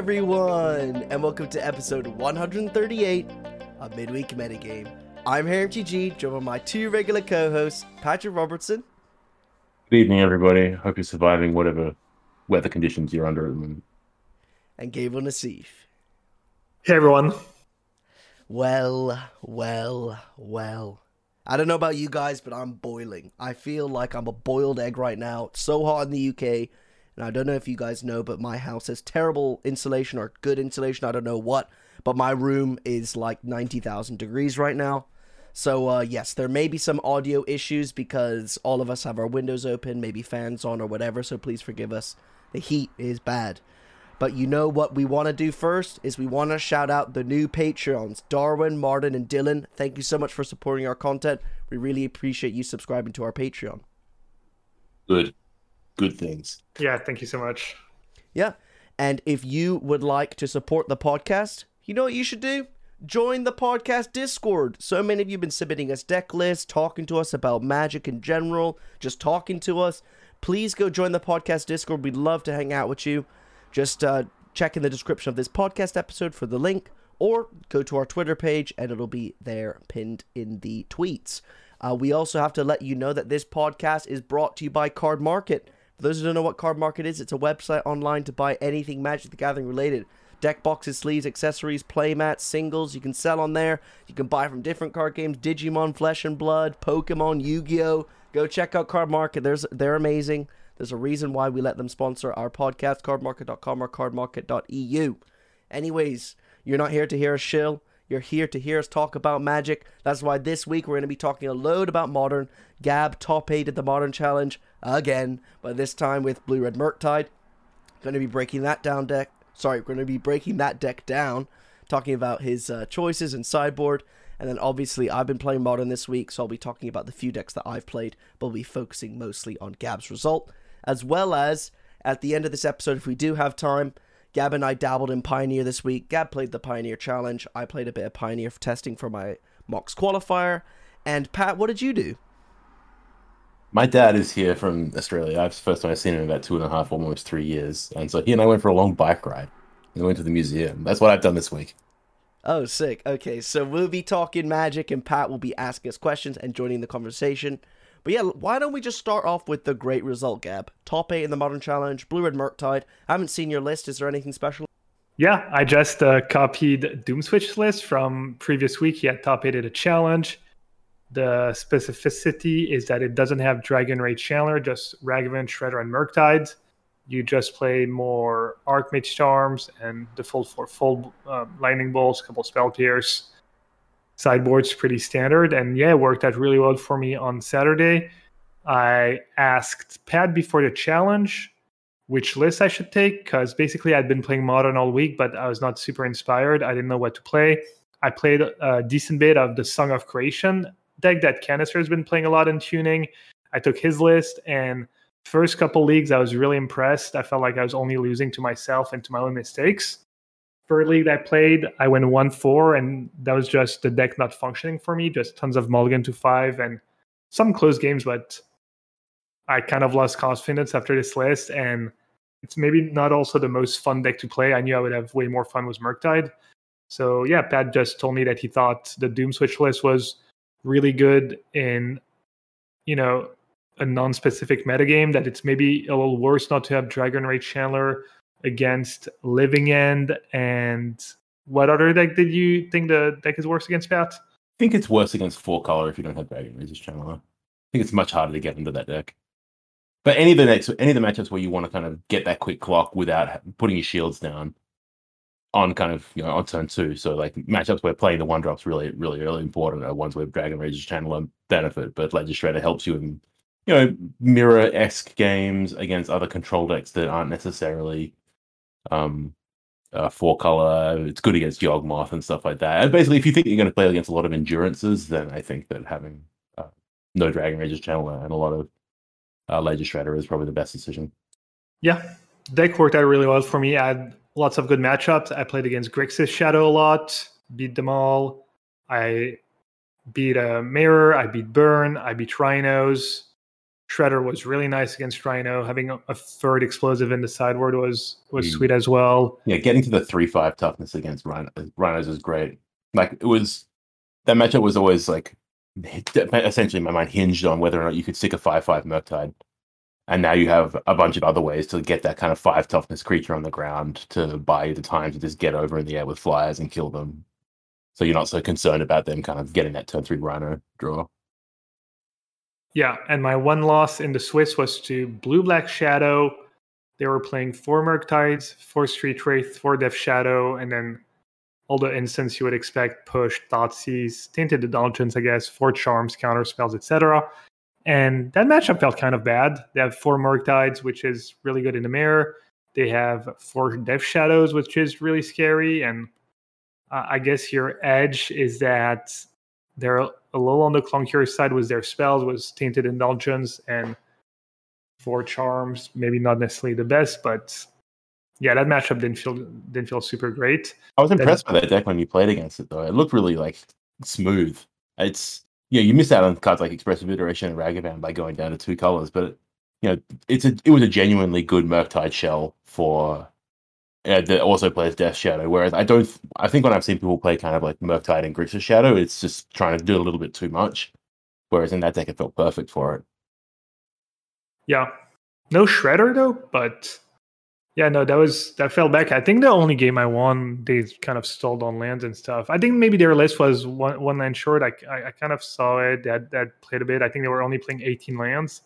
everyone, and welcome to episode 138 of Midweek Metagame. I'm Harry MTG, joined by my two regular co-hosts, Patrick Robertson. Good evening, everybody. Hope you're surviving whatever weather conditions you're under at the moment. And Gable Nassif. Hey, everyone. Well, well, well. I don't know about you guys, but I'm boiling. I feel like I'm a boiled egg right now. It's so hot in the UK. And I don't know if you guys know, but my house has terrible insulation or good insulation. I don't know what. But my room is like 90,000 degrees right now. So, uh, yes, there may be some audio issues because all of us have our windows open, maybe fans on or whatever. So please forgive us. The heat is bad. But you know what we want to do first is we want to shout out the new Patreons, Darwin, Martin, and Dylan. Thank you so much for supporting our content. We really appreciate you subscribing to our Patreon. Good. Good things. Yeah, thank you so much. Yeah. And if you would like to support the podcast, you know what you should do? Join the podcast Discord. So many of you have been submitting us deck lists, talking to us about magic in general, just talking to us. Please go join the podcast Discord. We'd love to hang out with you. Just uh, check in the description of this podcast episode for the link, or go to our Twitter page and it'll be there pinned in the tweets. Uh, we also have to let you know that this podcast is brought to you by Card Market. For those who don't know what Card Market is, it's a website online to buy anything Magic the Gathering related. Deck boxes, sleeves, accessories, playmats, singles. You can sell on there. You can buy from different card games: Digimon, Flesh and Blood, Pokemon, Yu-Gi-Oh. Go check out Card Market. There's they're amazing. There's a reason why we let them sponsor our podcast, cardmarket.com or cardmarket.eu. Anyways, you're not here to hear a shill. You're here to hear us talk about magic. That's why this week we're going to be talking a load about modern. Gab top 8 at the Modern Challenge again, but this time with Blue Red Murktide. Going to be breaking that down deck. Sorry, we're going to be breaking that deck down, talking about his uh, choices and sideboard. And then obviously I've been playing Modern this week, so I'll be talking about the few decks that I've played, but we'll be focusing mostly on Gab's result as well as at the end of this episode, if we do have time, Gab and I dabbled in Pioneer this week. Gab played the Pioneer Challenge. I played a bit of Pioneer for testing for my Mox qualifier. And Pat, what did you do? My dad is here from Australia. I've first time I've seen him in about two and a half, almost three years. And so he and I went for a long bike ride. And went to the museum. That's what I've done this week. Oh, sick. Okay, so we'll be talking magic, and Pat will be asking us questions and joining the conversation. But yeah, why don't we just start off with the great result, Gab? Top eight in the Modern Challenge, Blue Red Murktide. I haven't seen your list. Is there anything special? Yeah, I just uh, copied Doomswitch's list from previous week. He had top eight at a challenge. The specificity is that it doesn't have Dragon Rage Channeler, just Ragavan, Shredder, and Murktide. You just play more Archmage Charms and default for full uh, Lightning Bolts, couple Spell Pierce sideboard's pretty standard. And yeah, it worked out really well for me on Saturday. I asked Pat before the challenge which list I should take because basically I'd been playing modern all week, but I was not super inspired. I didn't know what to play. I played a decent bit of the Song of Creation deck that Kanister has been playing a lot in tuning. I took his list and first couple leagues I was really impressed. I felt like I was only losing to myself and to my own mistakes for league I played, I went one four, and that was just the deck not functioning for me. Just tons of mulligan to five and some close games, but I kind of lost confidence after this list, and it's maybe not also the most fun deck to play. I knew I would have way more fun with Murktide. So yeah, Pat just told me that he thought the Doom Switch list was really good in, you know, a non-specific metagame. That it's maybe a little worse not to have Dragon Rage Channeler against Living End and what other deck did you think the deck is worse against, Pat? I think it's worse against four color if you don't have Dragon Rage's Channeler. I think it's much harder to get into that deck. But any of the next, any of the matchups where you want to kind of get that quick clock without putting your shields down on kind of you know on turn two. So like matchups where playing the one drops really really really important are ones where Dragon Rage's Channeler benefit, but Ledger Shredder helps you in you know mirror esque games against other control decks that aren't necessarily um, uh, four color. It's good against Yawgmoth and stuff like that. And basically, if you think you're going to play against a lot of endurances, then I think that having uh, no Dragon Rage's Channeler and a lot of uh, Ledger Shredder is probably the best decision. Yeah, deck worked out really well for me. I had lots of good matchups. I played against Grixis Shadow a lot, beat them all. I beat a uh, Mirror, I beat Burn, I beat Rhinos. Shredder was really nice against Rhino. Having a, third explosive in the sideboard was was Mm. sweet as well. Yeah, getting to the three five toughness against Rhino, Rhinos was great. Like it was that matchup was always like essentially my mind hinged on whether or not you could stick a five five Murktide. And now you have a bunch of other ways to get that kind of five toughness creature on the ground to buy you the time to just get over in the air with flyers and kill them. So you're not so concerned about them kind of getting that turn three Rhino draw. Yeah, and my one loss in the Swiss was to Blue Black Shadow. They were playing four Murktides, four Street Wraith, four Death Shadow, and then all the instants you would expect push, Thoughtseize, Tainted Indulgence, I guess, four Charms, Counter Spells, etc. And that matchup felt kind of bad. They have four Murktides, which is really good in the mirror. They have four Death Shadows, which is really scary. And uh, I guess your edge is that they're a little on the clunkier side with their spells, was Tainted Indulgence and four charms. Maybe not necessarily the best, but yeah, that matchup didn't feel didn't feel super great. I was impressed by that deck when you played against it though. It looked really like smooth. It's yeah, you miss out on cards like Expressive Iteration and Ragavan by going down to two colors, but you know, it's a it was a genuinely good Murktide shell for uh, that also plays Death Shadow. Whereas I don't, I think when I've seen people play kind of like Murktide and Grixis Shadow, it's just trying to do a little bit too much. Whereas in that deck, it felt perfect for it. Yeah, no shredder though, but yeah, no, that was that fell back. I think the only game I won, they kind of stalled on lands and stuff. I think maybe their list was one one land short. I, I, I kind of saw it that that played a bit. I think they were only playing 18 lands,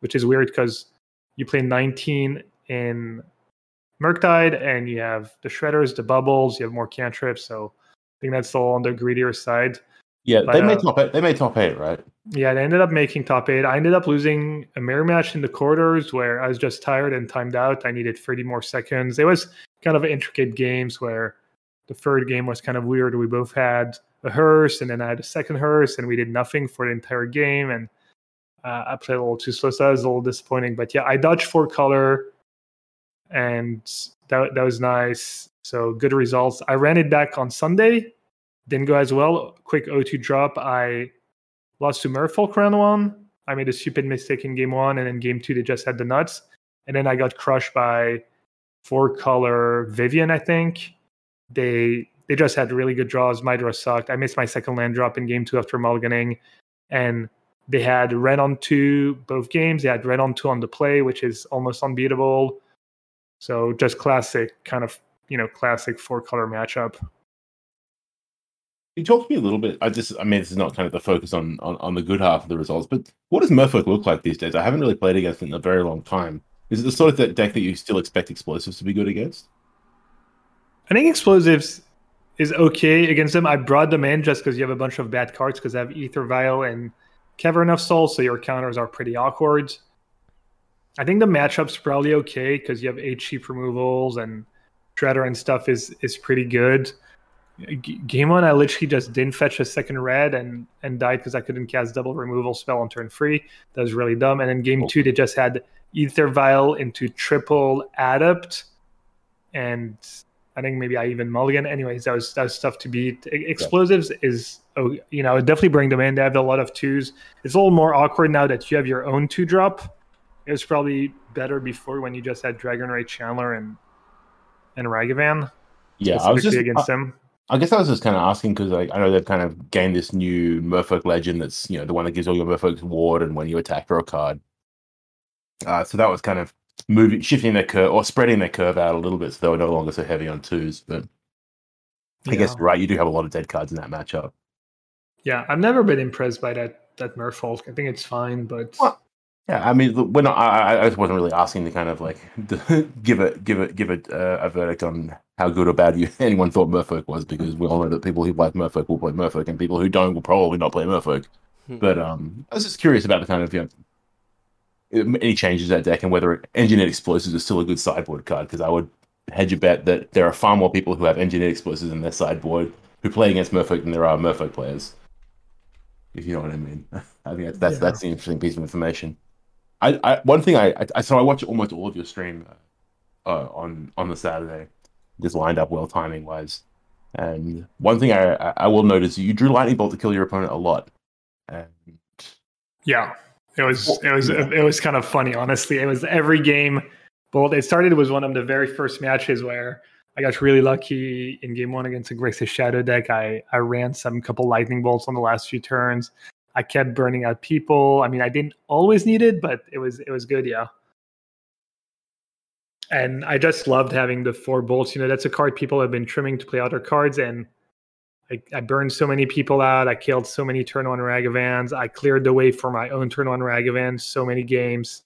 which is weird because you play 19 in Murktide and you have the shredders, the bubbles, you have more cantrips. So I think that's all on the greedier side. Yeah, But, they made uh, top eight. They made top eight, right? Yeah, they ended up making top eight. I ended up losing a mirror match in the quarters where I was just tired and timed out. I needed 30 more seconds. It was kind of intricate games where the third game was kind of weird. We both had a hearse and then I had a second hearse and we did nothing for the entire game. And uh, I played a little too slow, so that was a little disappointing. But yeah, I dodged four color and that, that was nice. So good results. I ran it back on Sunday. Didn't go as well. Quick O2 drop. I lost to Merfolk round one. I made a stupid mistake in game one, and then game two they just had the nuts, and then I got crushed by four color Vivian. I think they they just had really good draws. My draw sucked. I missed my second land drop in game two after mulliganing, and they had red on two both games. They had red on two on the play, which is almost unbeatable. So just classic kind of you know classic four color matchup. You talked to me a little bit. I just, I mean, this is not kind of the focus on, on on the good half of the results, but what does Merfolk look like these days? I haven't really played against it in a very long time. Is it the sort of th- deck that you still expect explosives to be good against? I think explosives is okay against them. I brought them in just because you have a bunch of bad cards because I have Aether Vial and Cavern of Souls, so your counters are pretty awkward. I think the matchup's probably okay because you have eight cheap removals and Shredder and stuff is is pretty good. G- Game one, I literally just didn't fetch a second red and and died because I couldn't cast double removal spell on turn three. That was really dumb. And then game two, they just had Aether Vial into triple Adept, and I think maybe I even mulligan. Anyways, that was that was tough to beat. Explosives is oh, you know definitely bring them in. They have a lot of twos. It's a little more awkward now that you have your own two drop. It was probably better before when you just had Dragon Rage Channeler and and Ragavan. Yeah, I was just, against I, them. I guess I was just kind of asking because like, I know they've kind of gained this new Merfolk legend that's you know the one that gives all your Merfolks ward and when you attack draw a card. Uh, so that was kind of moving, shifting their curve or spreading their curve out a little bit, so they were no longer so heavy on twos. But I guess Yeah. right, you do have a lot of dead cards in that matchup. Yeah, I've never been impressed by that that Merfolk. I think it's fine, but Well, Yeah, I mean, not. I, I- wasn't really asking to kind of like give it, give it, give it uh, a verdict on how good or bad you anyone thought Merfolk was, because we all know that people who like Merfolk will play Merfolk, and people who don't will probably not play Merfolk. Hmm. But um, I was just curious about the kind of you know any changes to that deck and whether engineered explosives is still a good sideboard card. Because I would hedge a bet that there are far more people who have engineered explosives in their sideboard who play against Merfolk than there are Merfolk players. If you know what I mean. I think that's that's, Yeah. that's the interesting piece of information. I, I one thing I, I so I watch almost all of your stream uh, on on the Saturday, just lined up well timing wise. And one thing I I- will notice you drew lightning bolt to kill your opponent a lot, and yeah, It was it was it was kind of funny, honestly. It was every game. Bolt. It started was one of the very first matches where I got really lucky in game one against a Grixis Shadow deck. I I ran some couple lightning bolts on the last few turns. I kept burning out people. I mean, I didn't always need it, but it was it was good, yeah. And I just loved having the four bolts. You know, that's a card people have been trimming to play other cards, and I, I burned so many people out. I killed so many turn one Ragavans. I cleared the way for my own turn one Ragavans. So many games.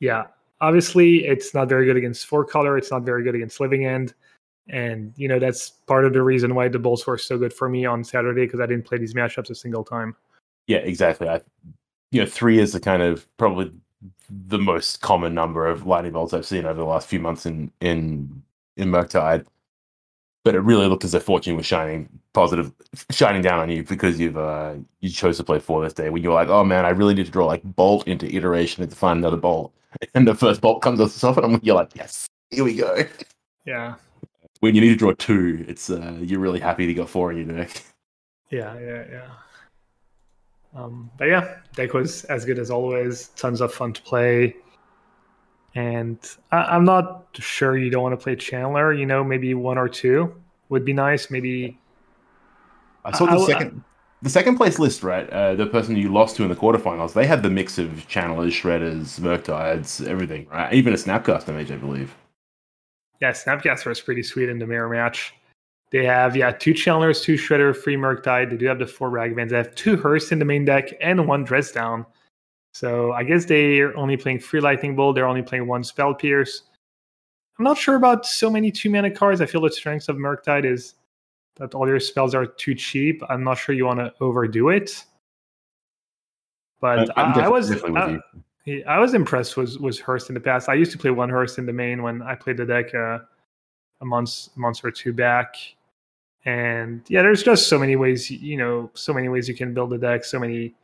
Yeah, obviously it's not very good against four color. It's not very good against living end. And you know that's part of the reason why the bolts were so good for me on Saturday because I didn't play these matchups a single time. Yeah, exactly. I, you know, three is the kind of probably the most common number of lightning bolts I've seen over the last few months in in in Murktide. But it really looked as if fortune was shining positive, shining down on you because you've uh, you chose to play four this day. When you're like, oh man, I really need to draw like bolt into iteration to find another bolt, and the first bolt comes off the soft, and you're like, yes, here we go. Yeah. When you need to draw two, it's uh, you're really happy to get four in your deck. Yeah, yeah, yeah. Um, but yeah, deck was as good as always. Tons of fun to play. And I, am not sure you don't want to play Channeler. You know, maybe one or two would be nice. Maybe. I saw the I, second. I, the second place list, right? Uh, the person you lost to in the quarterfinals, they had the mix of channelers, shredders, Murktides, everything, right? Even a Snapcaster mage, I believe. Yeah, Snapcaster was pretty sweet in the mirror match. They have yeah two channelers, two shredder, free Murktide. They do have the four Ragavans. They have two Hearse in the main deck and one Dress Down. So I guess they're only playing free Lightning Bolt. They're only playing one Spell Pierce. I'm not sure about so many two mana cards. I feel the strength of Murktide is that all your spells are too cheap. I'm not sure you want to overdo it. But I, I, was I, I, was impressed with was Hearse in the past. I used to play one Hearse in the main when I played the deck uh, a month a month or two back and yeah there's just so many ways you know so many ways you can build a deck so many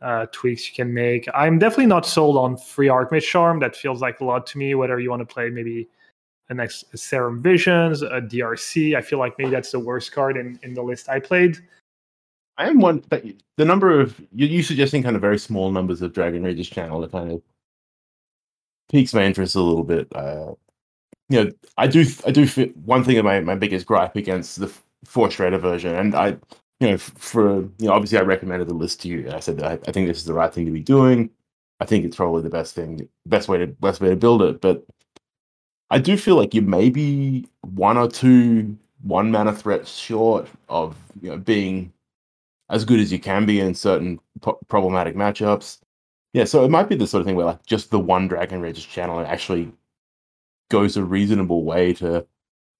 uh, tweaks you can make. I'm definitely not sold on free archmage charm. That feels like a lot to me whether you want to play maybe a next serum visions a drc i feel like maybe that's the worst card in, in the list i played. I am one the number of you, you suggesting kind of very small numbers of dragon rage's channel that kind of piques my interest a little bit uh, you know, I do, I do. One thing of my, my biggest gripe against the four shredder version, and I, you know, for you know, obviously I recommended the list to you. I said I, I think this is the right thing to be doing. I think it's probably the best thing, best way to best way to build it. But I do feel like you may be one or two one mana threats short of you know being as good as you can be in certain problematic matchups. Yeah, so it might be the sort of thing where like just the one Dragon Rage's channel and actually goes a reasonable way to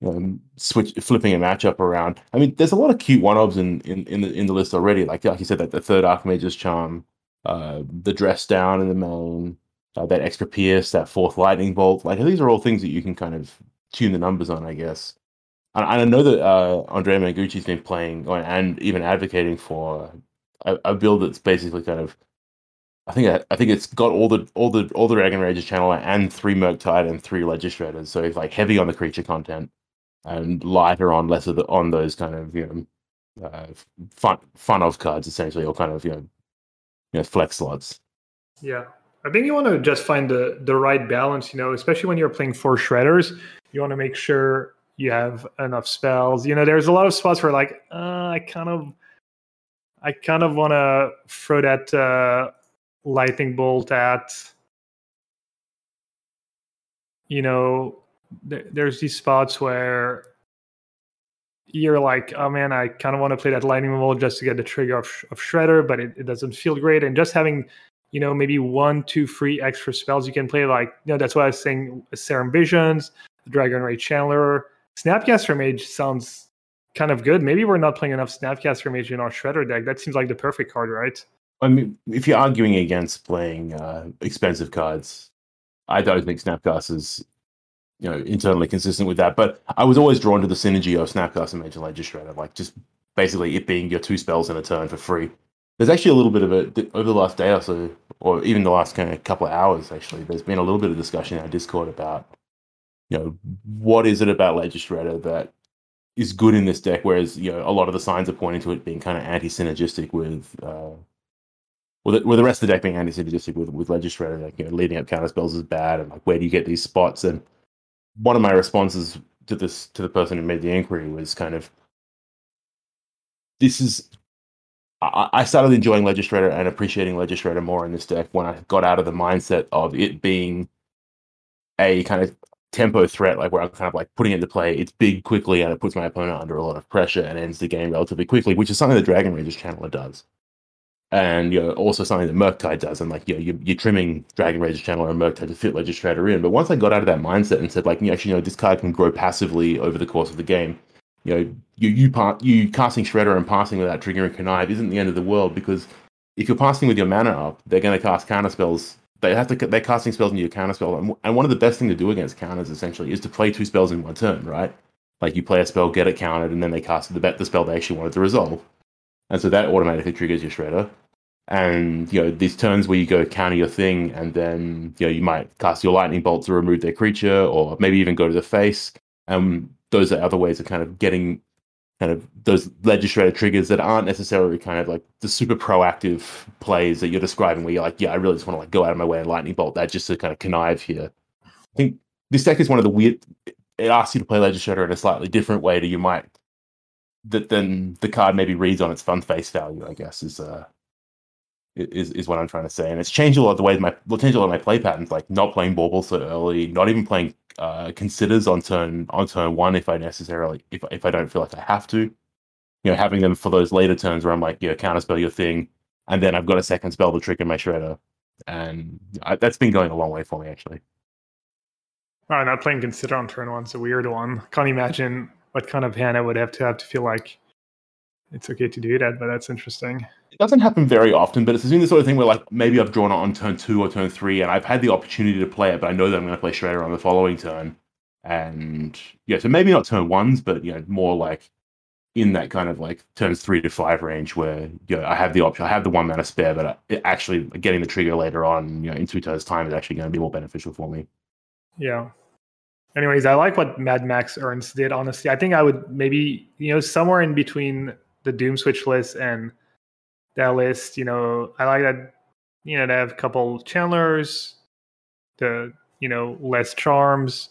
um, switch flipping a matchup around. I mean, there's a lot of cute one ofs in, in in the in the list already. Like like you said, that the third Archmage's charm, uh, the dress down in the main, uh, that extra pierce, that fourth lightning bolt. Like these are all things that you can kind of tune the numbers on, I guess. And, I know that uh, Andrea Mengucci's been playing and even advocating for a, a build that's basically kind of I think I, think it's got all the all the all the Dragon Rages channel and three Murktide and three Shredders. So it's like heavy on the creature content and lighter on less of the on those kind of you know uh, fun fun of cards essentially, or kind of you know you know flex slots. Yeah, I think you want to just find the the right balance. You know, especially when you're playing four Shredders, you want to make sure you have enough spells. You know, there's a lot of spots where like uh, I kind of I kind of want to throw that. Uh, lightning bolt at you know th- there's these spots where you're like oh man i kind of want to play that lightning bolt just to get the trigger of, sh- of shredder but it, it doesn't feel great. And just having you know maybe one two three extra spells you can play like you know that's why i was saying serum visions dragon rage channeler snapcaster mage sounds kind of good. Maybe we're not playing enough snapcaster mage in our shredder deck. That seems like the perfect card right I mean, if you're arguing against playing uh, expensive cards, I don't think Snapcast is, you know, internally consistent with that. But I was always drawn to the synergy of Snapcast and Major Shredder, like just basically it being your two spells in a turn for free. There's actually a little bit of it over the last day or so, or even the last kind of couple of hours. Actually, there's been a little bit of discussion in our Discord about, you know, what is it about Shredder that is good in this deck, whereas you know a lot of the signs are pointing to it being kind of anti-synergistic with uh, with the, with the rest of the deck being anti-synergistic with with Ledger Shredder, like you know, leading up counter spells is bad, and like where do you get these spots? And one of my responses to this to the person who made the inquiry was kind of this is I, I started enjoying Ledger Shredder and appreciating Ledger Shredder more in this deck when I got out of the mindset of it being a kind of tempo threat, like where I'm kind of like putting it into play. It's big quickly and it puts my opponent under a lot of pressure and ends the game relatively quickly, which is something the Dragon Rage's Channeler does. And you know, also something that Murktide does, and like you know, you're, you're trimming Dragon Rage's Channeler and Murktide to fit Ledger Shredder in. But once I got out of that mindset and said, like, you actually, you know, this card can grow passively over the course of the game, you know, you you part you casting Shredder and passing without triggering Connive isn't the end of the world because if you're passing with your mana up, they're going to cast counter spells. They have to they're casting spells into your counter spell, and one of the best thing to do against counters essentially is to play two spells in one turn, right? Like you play a spell, get it countered, and then they cast the the spell they actually wanted to resolve, and so that automatically triggers your Shredder. And you know these turns where you go counter your thing, and then you know you might cast your lightning bolt to remove their creature, or maybe even go to the face. And those are other ways of kind of getting kind of those legislative triggers that aren't necessarily kind of like the super proactive plays that you're describing where you're like, yeah, I really just want to like go out of my way and lightning bolt that just to kind of connive here. I think this deck is one of the weird it asks you to play Ledger Shredder in a slightly different way to you might that then the card maybe reads on its fun face value, I guess, is uh is is what I'm trying to say. And it's changed a lot of the ways my well changed a lot of my play patterns, like not playing bauble so early, not even playing uh, considers on turn on turn one if I necessarily if if I don't feel like I have to. You know, having them for those later turns where I'm like, you know, counterspell your thing, and then I've got a second spell to trick in my shredder, and I, that's been going a long way for me actually. Oh, not playing consider on turn one's a weird one. Can't imagine what kind of hand I would have to have to feel like it's okay to do that, but that's interesting. It doesn't happen very often, but it's the sort of thing where like maybe I've drawn it on turn two or turn three, and I've had the opportunity to play it, but I know that I'm going to play Shredder on the following turn, and yeah, so maybe not turn ones, but you know more like in that kind of like turns three to five range where you know I have the option, I have the one mana spare, but uh, it actually getting the trigger later on, you know, in two turns time is actually going to be more beneficial for me. Yeah. Anyways, I like what Mad Max Ernst did. Honestly, I think I would maybe you know somewhere in between the Doom Switch list and that list. You know, I like that. You know, they have a couple channelers, the you know less charms,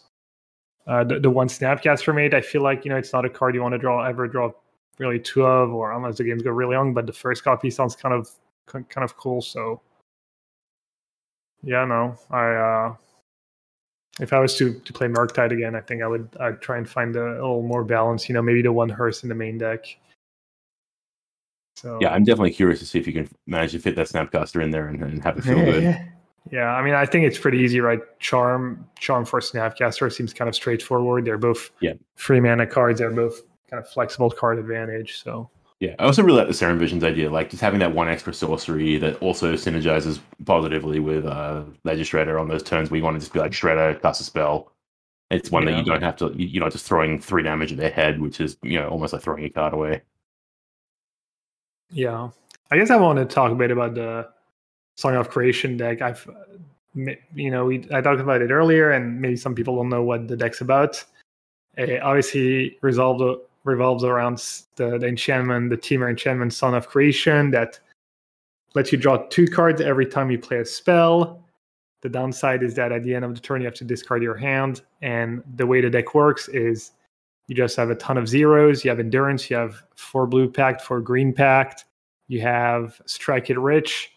uh, the the one Snapcaster Mage. I feel like you know it's not a card you want to draw ever draw really two of, or unless the games go really long. But the first copy sounds kind of kind of cool. So yeah, no, I. uh if I was to, to play Murktide again, I think I would I'd try and find a, a little more balance. You know, maybe the one hearse in the main deck. So yeah, I'm definitely curious to see if you can manage to fit that Snapcaster in there and, and have it feel good. Yeah, I mean, I think it's pretty easy, right? Charm, Charm for Snapcaster seems kind of straightforward. They're both yeah free mana cards. They're both kind of flexible card advantage. So yeah, I also really like the Serum Visions idea, like just having that one extra sorcery that also synergizes positively with uh, Ledger Shredder on those turns where you want to just be like Shredder, cast a spell. It's one yeah. that you don't have to, you're not just throwing three damage at their head, which is you know almost like throwing a card away. Yeah, I guess I want to talk a bit about the Song of Creation deck. I've, you know, we I talked about it earlier, and maybe some people don't know what the deck's about. It obviously resolved revolves around the, the enchantment, the Temur enchantment, Song of Creation, that lets you draw two cards every time you play a spell. The downside is that at the end of the turn, you have to discard your hand. And the way the deck works is you just have a ton of zeros. You have endurance. You have four blue pact, four green pact. You have strike it rich.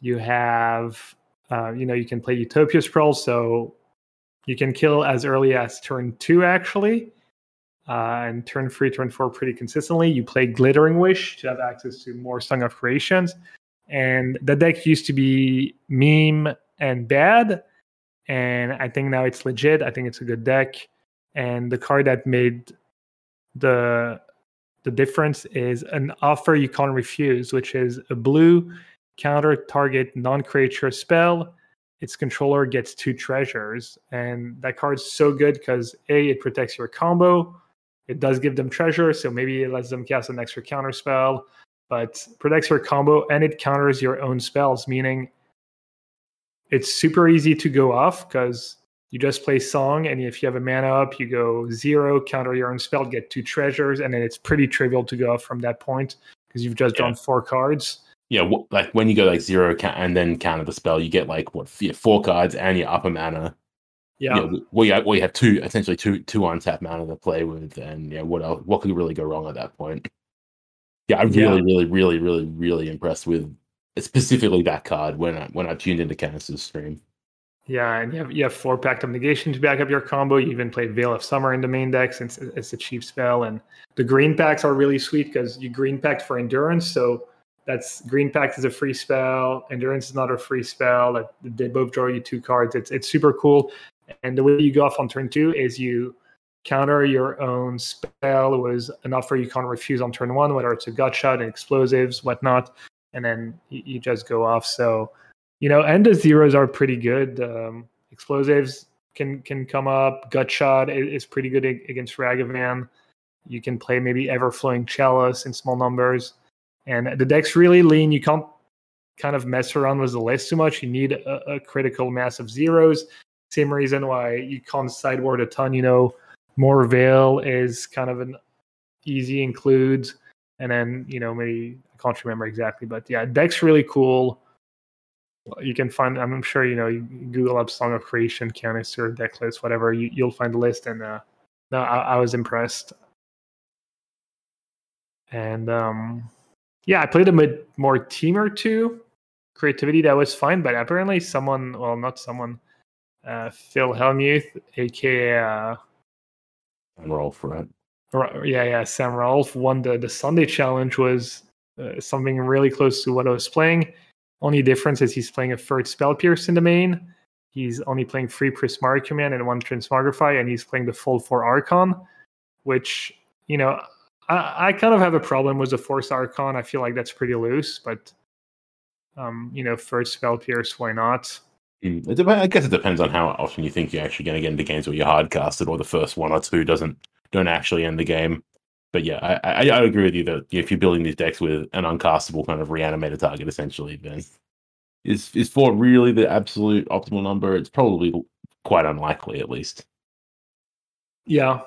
You have, uh, you know, you can play Utopia Sprawl. So you can kill as early as turn two, actually. Uh, and turn three, turn four pretty consistently. You play Glittering Wish to have access to more Song of Creations. And the deck used to be meme and bad. And I think now it's legit. I think it's a good deck and the card that made the the difference is an offer you can't refuse, which is a blue counter target non-creature spell. Its controller gets two treasures, and that card's so good because a it protects your combo. It does give them treasure, so maybe it lets them cast an extra counter spell, but protects your combo and it counters your own spells, meaning it's super easy to go off because you just play song, and if you have a mana up, you go zero, counter your own spell, get two treasures, and then it's pretty trivial to go from that point because you've just drawn four cards. yeah, like when you go like zero and then counter the spell, you get like what four cards and your upper mana. Yeah. You, well, you have two essentially two two untapped mana to play with, and yeah, what else? What could really go wrong at that point? Yeah, I'm Yeah. really, really, really, really, really impressed with specifically that card when I when I tuned into Canis's stream. Yeah, and you have you have four pact of negation to back up your combo. You even play Veil of Summer in the main deck since it's a cheap spell, and the green packs are really sweet because you green packed for endurance. So that's green pact is a free spell, endurance is not a free spell. Like they both draw you two cards. It's it's super cool. And the way you go off on turn two is you counter your own spell was an offer you can't refuse on turn one, whether it's a gut shot, and explosives, whatnot, and then you, you just go off. So you know, and the zeros are pretty good. Um, explosives can can come up. Gut shot is pretty good against Ragavan. You can play maybe Everflowing Chalice in small numbers, and the deck's really lean. You can't kind of mess around with the list too much. You need a, a critical mass of zeros. Same reason why you can't sideboard a ton. You know, more Veil is kind of an easy includes, and then you know maybe I can't remember exactly, but yeah, deck's really cool. You can find i'm sure you know you google up song of creation Kanister deck list whatever you, you'll find the list. And uh no I, I was impressed. And um yeah i played a bit more team or two. Creativity that was fine but apparently someone well not someone uh phil helmuth aka uh And roll for it. Yeah yeah sam rolf won the the sunday challenge was uh, something really close to what i was playing. Only difference is he's playing a third spell pierce in the main. He's only playing three prismari command and one transmogrify and he's playing the full four archon which you know I, I kind of have a problem with the force archon. I feel like that's pretty loose but um you know first spell pierce why not Mm, dep- I guess it depends on how often you think you're actually going to get into games where you're hard casted, or the first one or two doesn't don't actually end the game. But yeah, I, I, I agree with you that if you're building these decks with an uncastable kind of reanimated target, essentially, then is is four really the absolute optimal number? It's probably quite unlikely, at least. Yeah,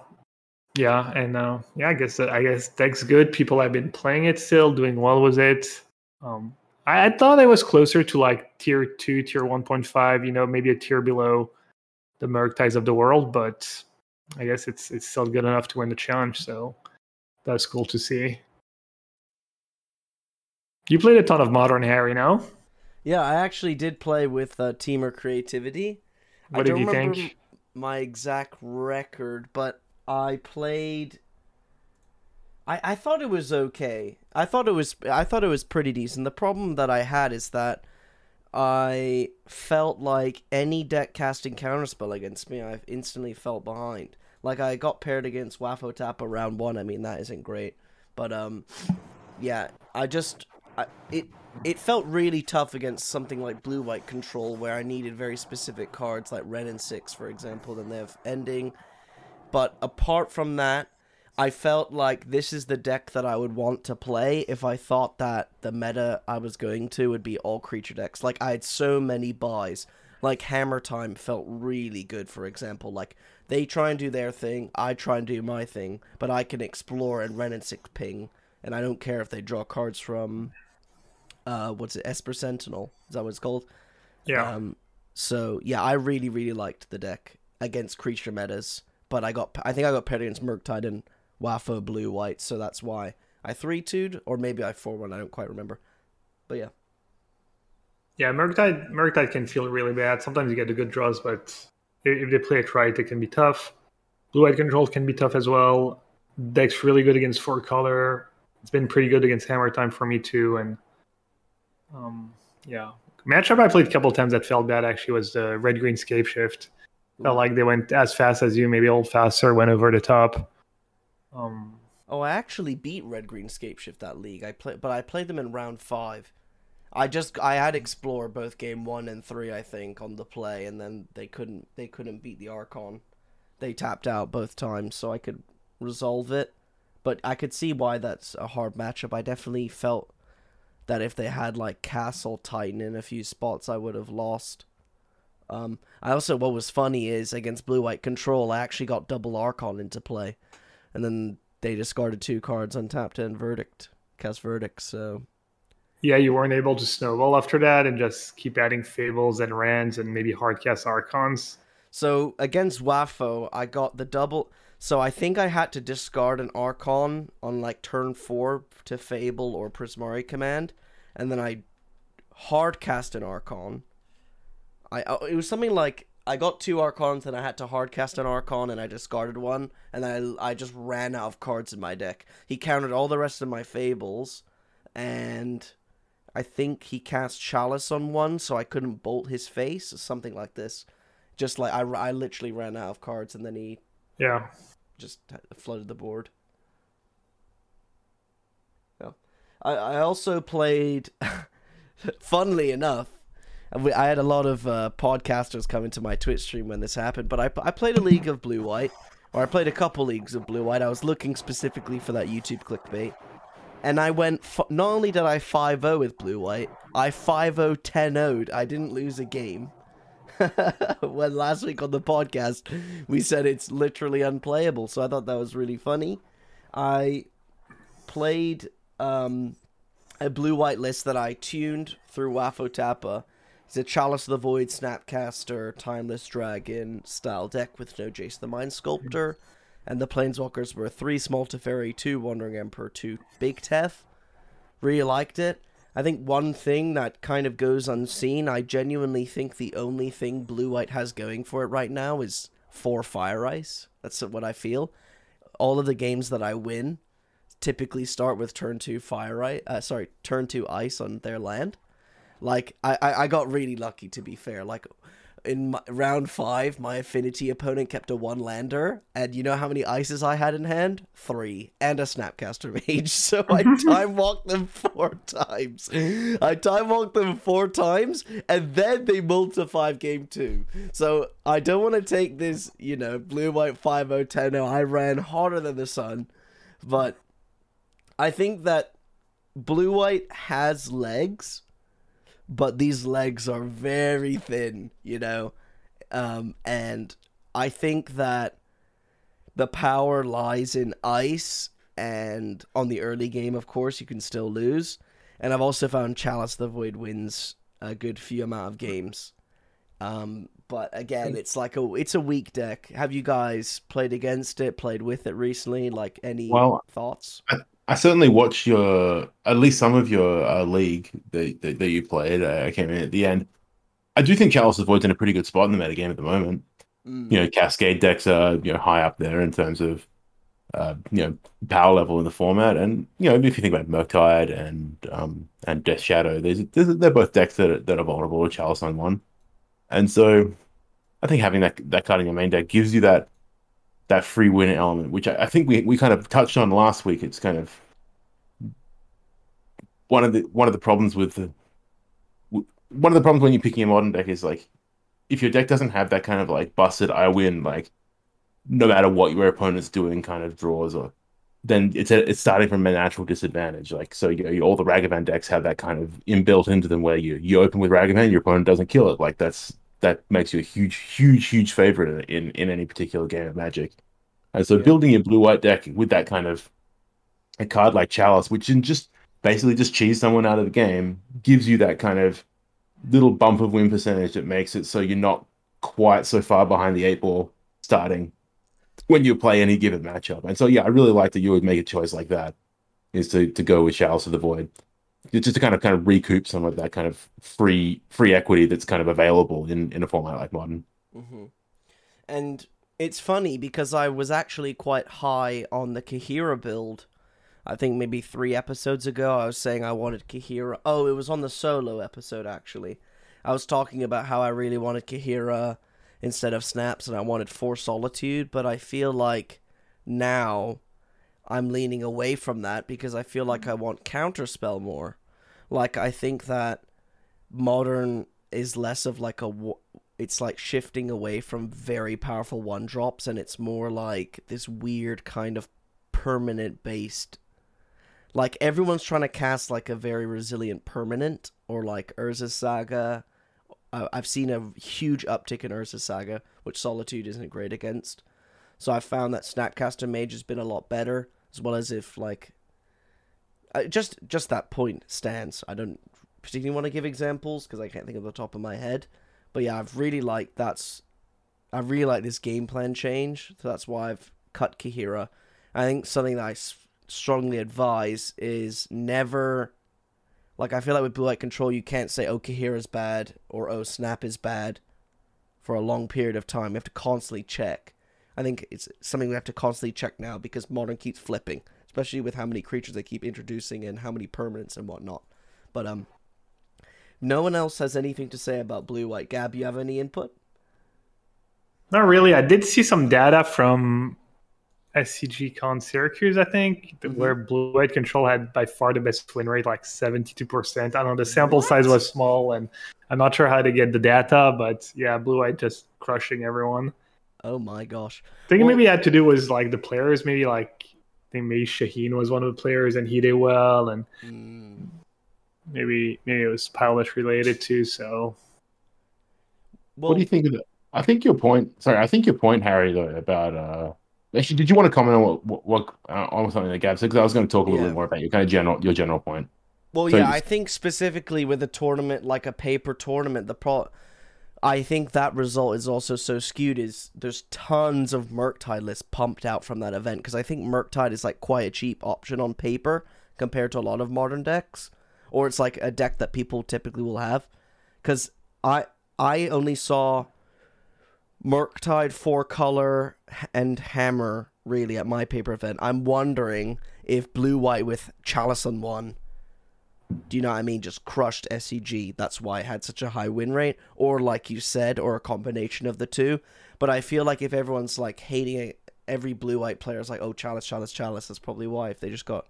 yeah, and uh, yeah, I guess I guess deck's good. People have been playing it still, doing well with it. Um, I, I thought it was closer to like tier two, tier one point five. You know, maybe a tier below the Murktide of the world, but I guess it's it's still good enough to win the challenge. So that's cool to see. You played a ton of Modern Harry now. Yeah, I actually did play with uh, Temur Creativity. I What did don't you remember think? my exact record, but I played. I I thought it was okay. I thought it was I thought it was pretty decent. The problem that I had is that I felt like any deck casting counterspell against me, I instantly felt behind. Like I got paired against Wafo-Tapa round one. I mean that isn't great, but um, yeah, I just I, it it felt really tough against something like blue white control where I needed very specific cards like Wrenn and Six, for example, and they have ending. But apart from that, I felt like this is the deck that I would want to play if I thought that the meta I was going to would be all creature decks. Like I had so many buys. Like Hammer Time felt really good, for example. Like they try and do their thing, I try and do my thing, but I can explore and Wrenn and Six ping, and I don't care if they draw cards from uh what's it, Esper Sentinel. Is that what it's called? Yeah, Um, so yeah, I really really liked the deck against creature metas, but I got I think I got paired against Murktide and Wafo blue white, so that's why I three two'd or maybe I four one. I don't quite remember, but yeah, Yeah, Murktide, Murktide can feel really bad. Sometimes you get the good draws, but if if they play it right, it can be tough. Blue White Control can be tough as well. Deck's really good against four color. It's been pretty good against Hammer Time for me too. And um, yeah, matchup I played a couple times that felt bad actually was the Red Green Scape Shift. Felt like they went as fast as you, maybe a little faster, went over the top. Um, Oh, I actually beat Red Green Scape Shift that league. I play, but I played them in round five. I just I had Explore both game one and three, I think, on the play, and then they couldn't they couldn't beat the Archon. They tapped out both times, so I could resolve it. But I could see why that's a hard matchup. I definitely felt that if they had like Castle Titan in a few spots, I would have lost. Um, I also what was funny is against Blue White Control, I actually got double Archon into play, and then they discarded two cards untapped and verdict cast verdict. So yeah, you weren't able to snowball after that and just keep adding fables and rans and maybe hardcast archons. So against Wafo, I got the double. So I think I had to discard an Archon on like turn four to Fable or Prismari command, and then I hard cast an Archon. I oh, it was something like I got two Archons and I had to hard cast an Archon and I discarded one and then I, I just ran out of cards in my deck. He countered all the rest of my Fables, and I think he cast Chalice on one, so I couldn't bolt his face or something like this. Just like I, I literally ran out of cards and then he Yeah. just flooded the board. Yeah. I, I also played, funnily enough, I had a lot of uh, podcasters come into my Twitch stream when this happened, but I, I played a league of Blue White, or I played a couple leagues of Blue White. I was looking specifically for that YouTube clickbait. And I went, f- not only did I 5 0 with Blue White, I 5 0 10 0'd. I didn't lose a game. when last week on the podcast we said it's literally unplayable, so I thought that was really funny. I played um, a blue white list that I tuned through Wafo-Tapa. It's a Chalice of the Void, Snapcaster, Timeless Dragon style deck with no Jace the Mind Sculptor. And the Planeswalkers were 3 Small Teferi, 2 Wandering Emperor, 2 Big Tef. Really liked it. I think one thing that kind of goes unseen, I genuinely think the only thing Blue White has going for it right now is 4 Fire Ice. That's what I feel. All of the games that I win typically start with turn 2 Fire Ice, uh, sorry, turn 2 Ice on their land. Like, I, I, I got really lucky to be fair. Like, in my, round five, my affinity opponent kept a one lander, and you know how many ices I had in hand? Three, and a snapcaster mage. So I time walked them four times. I time walked them four times, and then they multi five game two. So I don't want to take this, you know, blue white 5 0 10 I ran harder than the sun, but I think that blue white has legs but these legs are very thin, you know. Um, and I think that the power lies in ice, and on the early game, of course, you can still lose. And I've also found Chalice the Void wins a good few amount of games. Um, but again, it's like a it's a weak deck. Have you guys played against it? Played with it recently? Like any Well, thoughts? I certainly watched your at least some of your uh, league that, that that you played. I came in at the end. I do think Chalice of Void's in a pretty good spot in the metagame at the moment. Mm. You know, Cascade decks are you know high up there in terms of uh, you know power level in the format, and you know if you think about Murktide and um and Death Shadow, there's they're both decks that are, that are vulnerable to Chalice on one, and so I think having that that card in your main deck gives you that that free win element, which I, I think we, we kind of touched on last week. It's kind of one of the one of the problems with the one of the problems when you're picking a modern deck is like if your deck doesn't have that kind of like busted I win like no matter what your opponent's doing kind of draws or then it's a, it's starting from a natural disadvantage like so you know all the Ragavan decks have that kind of inbuilt into them where you you open with Ragavan your opponent doesn't kill it like that's that makes you a huge huge huge favorite in in any particular game of Magic and so Yeah. building your blue white deck with that kind of a card like Chalice which can just basically just cheese someone out of the game gives you that kind of little bump of win percentage that makes it so you're not quite so far behind the eight ball starting when you play any given matchup. And so yeah, I really like that you would make a choice like that, is to to go with Chalice of the Void. Just to kind of kind of recoup some of that kind of free free equity that's kind of available in, in a format like modern. hmm And it's funny because I was actually quite high on the Kaheera build. I think maybe three episodes ago, I was saying I wanted Kaheera. Oh, it was on the solo episode, actually. I was talking about how I really wanted Kaheera instead of Snaps and I wanted Force Solitude, but I feel like now I'm leaning away from that because I feel like I mm-hmm. want Counterspell more. Like, I think that Modern is less of like a it's like shifting away from very powerful one drops and it's more like this weird kind of permanent based like everyone's trying to cast like a very resilient permanent or like Urza Saga. I've seen a huge uptick in Urza Saga, which Solitude isn't great against. So I found that Snapcaster Mage has been a lot better, as well as if like just just that point stands. I don't particularly want to give examples because I can't think of the top of my head. But yeah, I've really liked that's I really like this game plan change. So that's why I've cut Kaheera. I think something that I strongly advise is never like I feel like with blue light control you can't say oh Kaheera's bad or oh snap is bad for a long period of time. You have to constantly check. I think it's something we have to constantly check now because modern keeps flipping, especially with how many creatures they keep introducing and how many permanents and whatnot. But um, no one else has anything to say about blue white. Gab, you have any input? Not really. I did see some data from SCG Con Syracuse, I think, Mhm. where Blue White Control had by far the best win rate, like 72%. I don't know, the sample size was small, and I'm not sure how to get the data, but yeah, Blue White just crushing everyone. Oh my gosh. I think Well- maybe it had to do with like the players, maybe like I think maybe Shaheen was one of the players and he did well, and Mm. maybe maybe it was pilot related too. So Well, what do you think of that? I think your point. Sorry, I think your point, Harry, though about. uh Actually, did you want to comment on what what, what uh, on something that Gab said? Because I was going to talk a little Yeah. bit more about your kind of general your general point. Well, So yeah, you- I think specifically with a tournament like a paper tournament, the pro, I think that result is also so skewed. Is there's tons of Murktide lists pumped out from that event because I think Murktide is like quite a cheap option on paper compared to a lot of modern decks, or it's like a deck that people typically will have. Because I I only saw Murktide four color and Hammer really at my paper event. I'm wondering if blue white with Chalice on one do you know what I mean? Just crushed SCG. That's why it had such a high win rate, or like you said, or a combination of the two. But I feel like if everyone's like hating it, every blue white player is like, oh, Chalice, Chalice, Chalice, that's probably why. If they just got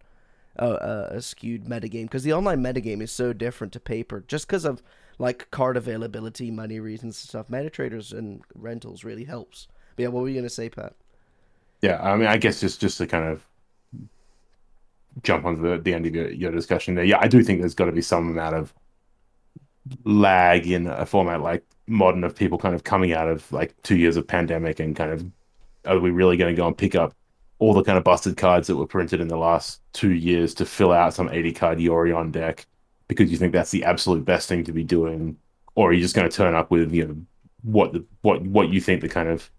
a, a, a skewed metagame, because the online metagame is so different to paper, just because of like card availability, money reasons, and stuff. Metatraders and rentals really helps. But yeah, what were you gonna say, Pat? Yeah, I mean, I guess just just to kind of jump on the, the end of your, your discussion there. Yeah, I do think there's got to be some amount of lag in a format like modern of people kind of coming out of like two years of pandemic and kind of are we really going to go and pick up all the kind of busted cards that were printed in the last two years to fill out some 80 card Yorion deck because you think that's the absolute best thing to be doing, or are you just going to turn up with you know what the what what you think the kind of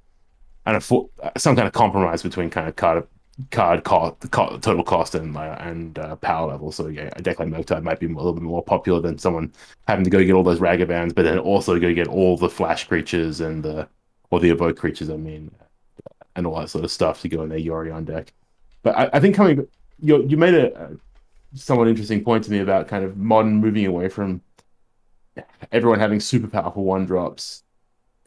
and some kind of compromise between kind of card card cost, co- total cost and uh, and uh, power level. So yeah, a deck like Murktide might be a little bit more popular than someone having to go get all those Ragavans, but then also go get all the flash creatures and the or the evoke creatures. I mean, and all that sort of stuff to go in their Yorion deck. But I, I think coming, you you made a, a somewhat interesting point to me about kind of modern moving away from everyone having super powerful one drops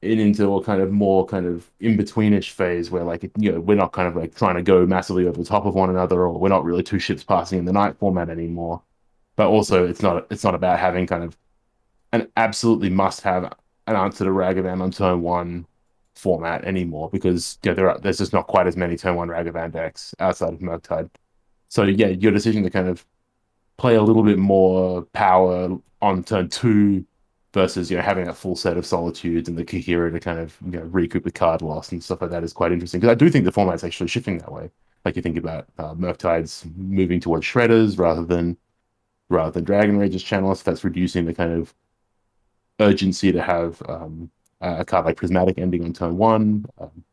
in into a kind of more kind of in betweenish phase where like you know we're not kind of like trying to go massively over the top of one another or we're not really two ships passing in the night format anymore but also it's not it's not about having kind of an absolutely must have an answer to Ragavan on turn one format anymore because you know, there are, there's just not quite as many turn one Ragavan decks outside of Murktide. So yeah, your decision to kind of play a little bit more power on turn two versus you know having a full set of solitudes and the Kaheera to kind of you know recoup the card loss and stuff like that is quite interesting because I do think the format's actually shifting that way. Like you think about uh, Murktides moving towards shredders rather than rather than Dragon Rage's Channelers. That's reducing the kind of urgency to have um, a card like Prismatic ending on turn one. Um,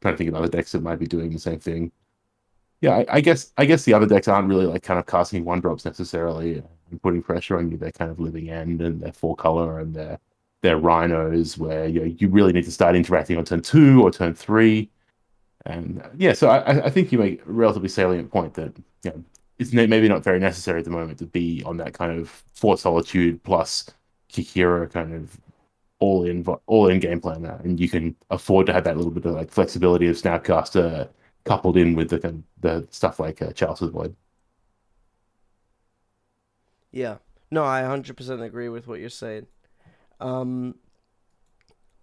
trying to think of other decks that might be doing the same thing. Yeah, I, I guess I guess the other decks aren't really like kind of casting one drops necessarily putting pressure on you. They're kind of living end and they're four color and they're they're rhinos where you know, you really need to start interacting on turn two or turn three. And uh, yeah, so I, I think you make a relatively salient point that you know, it's maybe not very necessary at the moment to be on that kind of four solitude plus Kaheera kind of all in all in game plan now, and you can afford to have that little bit of like flexibility of Snapcaster coupled in with the the stuff like uh, Charles's Void. Yeah. No, I 100% agree with what you're saying. Um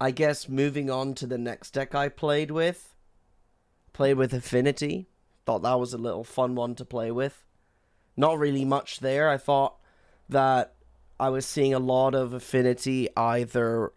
I guess moving on to the next deck I played with, played with Affinity. Thought that was a little fun one to play with. Not really much there. I thought that I was seeing a lot of Affinity either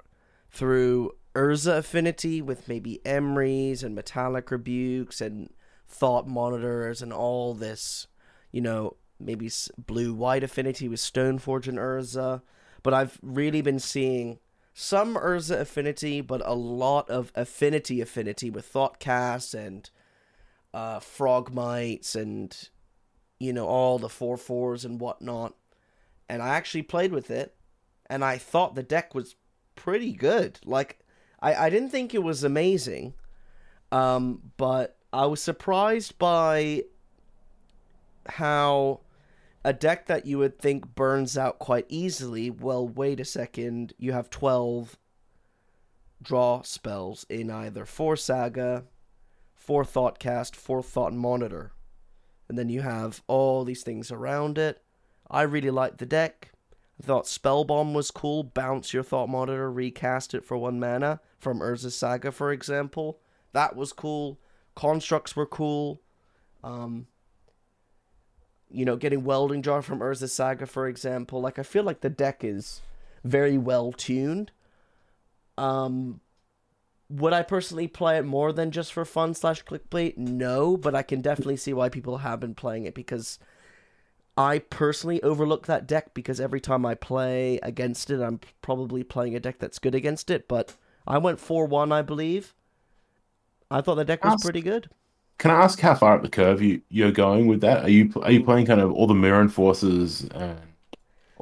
through Urza Affinity with maybe Emeries and Metallic Rebukes and Thought Monitors and all this, you know, maybe blue white affinity with Stoneforge and Urza. But I've really been seeing some Urza affinity, but a lot of affinity affinity with Thoughtcast and uh, Frogmites and you know all the four fours and whatnot. And I actually played with it, and I thought the deck was pretty good. Like I, I didn't think it was amazing, um, but I was surprised by how a deck that you would think burns out quite easily. Well, wait a second. You have 12 draw spells in either 4 Saga, 4 Thoughtcast, 4 Thought Monitor. And then you have all these things around it. I really liked the deck. I thought Spell Bomb was cool. Bounce your Thought Monitor, recast it for one mana from Urza Saga, for example. That was cool. Constructs were cool. Um, you know, getting Welding Jar from Urza Saga, for example. Like, I feel like the deck is very well tuned. Um, would I personally play it more than just for fun slash clickbait? No, but I can definitely see why people have been playing it because I personally overlook that deck because every time I play against it, I'm probably playing a deck that's good against it. But I went 4 1, I believe. I thought the deck was pretty good. Can I ask how far up the curve you, you're going with that? Are you are you mm. playing kind of all the Myr Enforcers, and,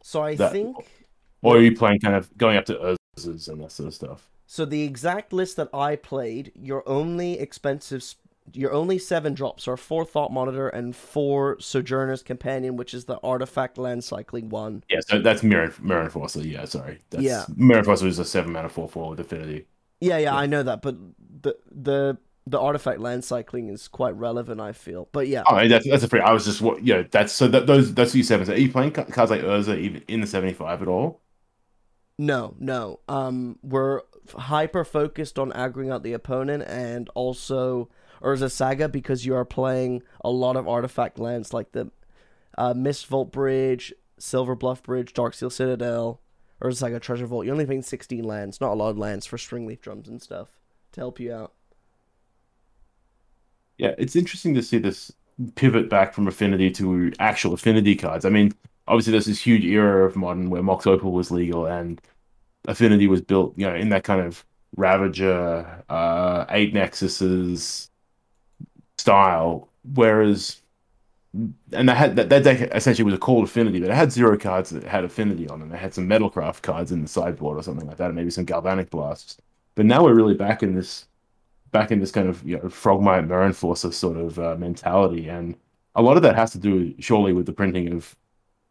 So I That- think. or are you playing kind of going up to Urzas and that sort of stuff? So the exact list that I played, your only expensive, your only seven drops are four Thought Monitor and four Sojourner's Companion, which is the artifact land cycling one. Yeah, so that's Myr Myr Enforcer. Yeah, sorry. That's, Yeah. Myr Enforcer is a seven mana four four with affinity. Yeah, yeah, Yeah. I know that, but the the the artifact land cycling is quite relevant. I feel, but yeah, Oh, that's that's a free. I was just what you know. That's so that those those few sevens. Are you playing cards like Urza even in the seventy five at all? no, no. Um, we're hyper focused on aggroing out the opponent and also Urza Saga because you are playing a lot of artifact lands like the uh, Mist Vault Bridge, Silver Bluff Bridge, Darksteel Citadel, Urza Saga Treasure Vault. You're only playing 16 lands, not a lot of lands for Springleaf Drums and stuff to help you out. Yeah, it's interesting to see this pivot back from affinity to actual affinity cards. I mean, obviously there's this huge era of modern where Mox Opal was legal and affinity was built, you know, in that kind of Ravager, uh, eight Nexuses style. Whereas, and they had that, that deck essentially was a called affinity, but it had zero cards that had affinity on them. It had some Metalcraft cards in the sideboard or something like that, and maybe some Galvanic Blasts. But now we're really back in this back in this kind of you know frogmite enforcer sort of uh, mentality. And a lot of that has to do surely with the printing of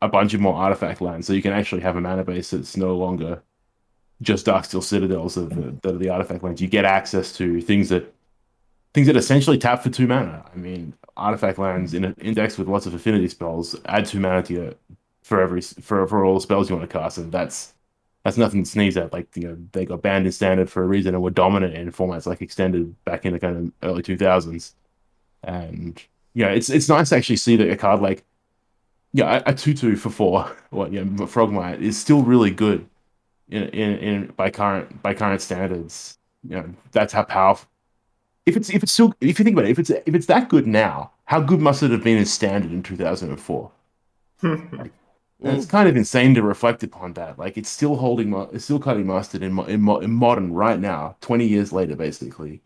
a bunch of more artifact lands. So you can actually have a mana base that's no longer just Darksteel Citadels of the, that are the artifact lands. You get access to things that things that essentially tap for two mana. I mean artifact lands in an index with lots of affinity spells add two mana to your for every for for all the spells you want to cast. And that's that's nothing to sneeze at. Like you know, they got banned in standard for a reason and were dominant in formats like extended back in the kind of early two thousands. And yeah, it's it's nice to actually see that a card like yeah, a, two two for four, what yeah, Frogmite is still really good in, in in by current by current standards. You know, that's how powerful. If it's if it's still if you think about it, if it's if it's that good now, how good must it have been in standard in two thousand and four? And it's kind of insane to reflect upon that. Like it's still holding, it's still cutting mustard in, in, in modern right now, twenty years later, basically.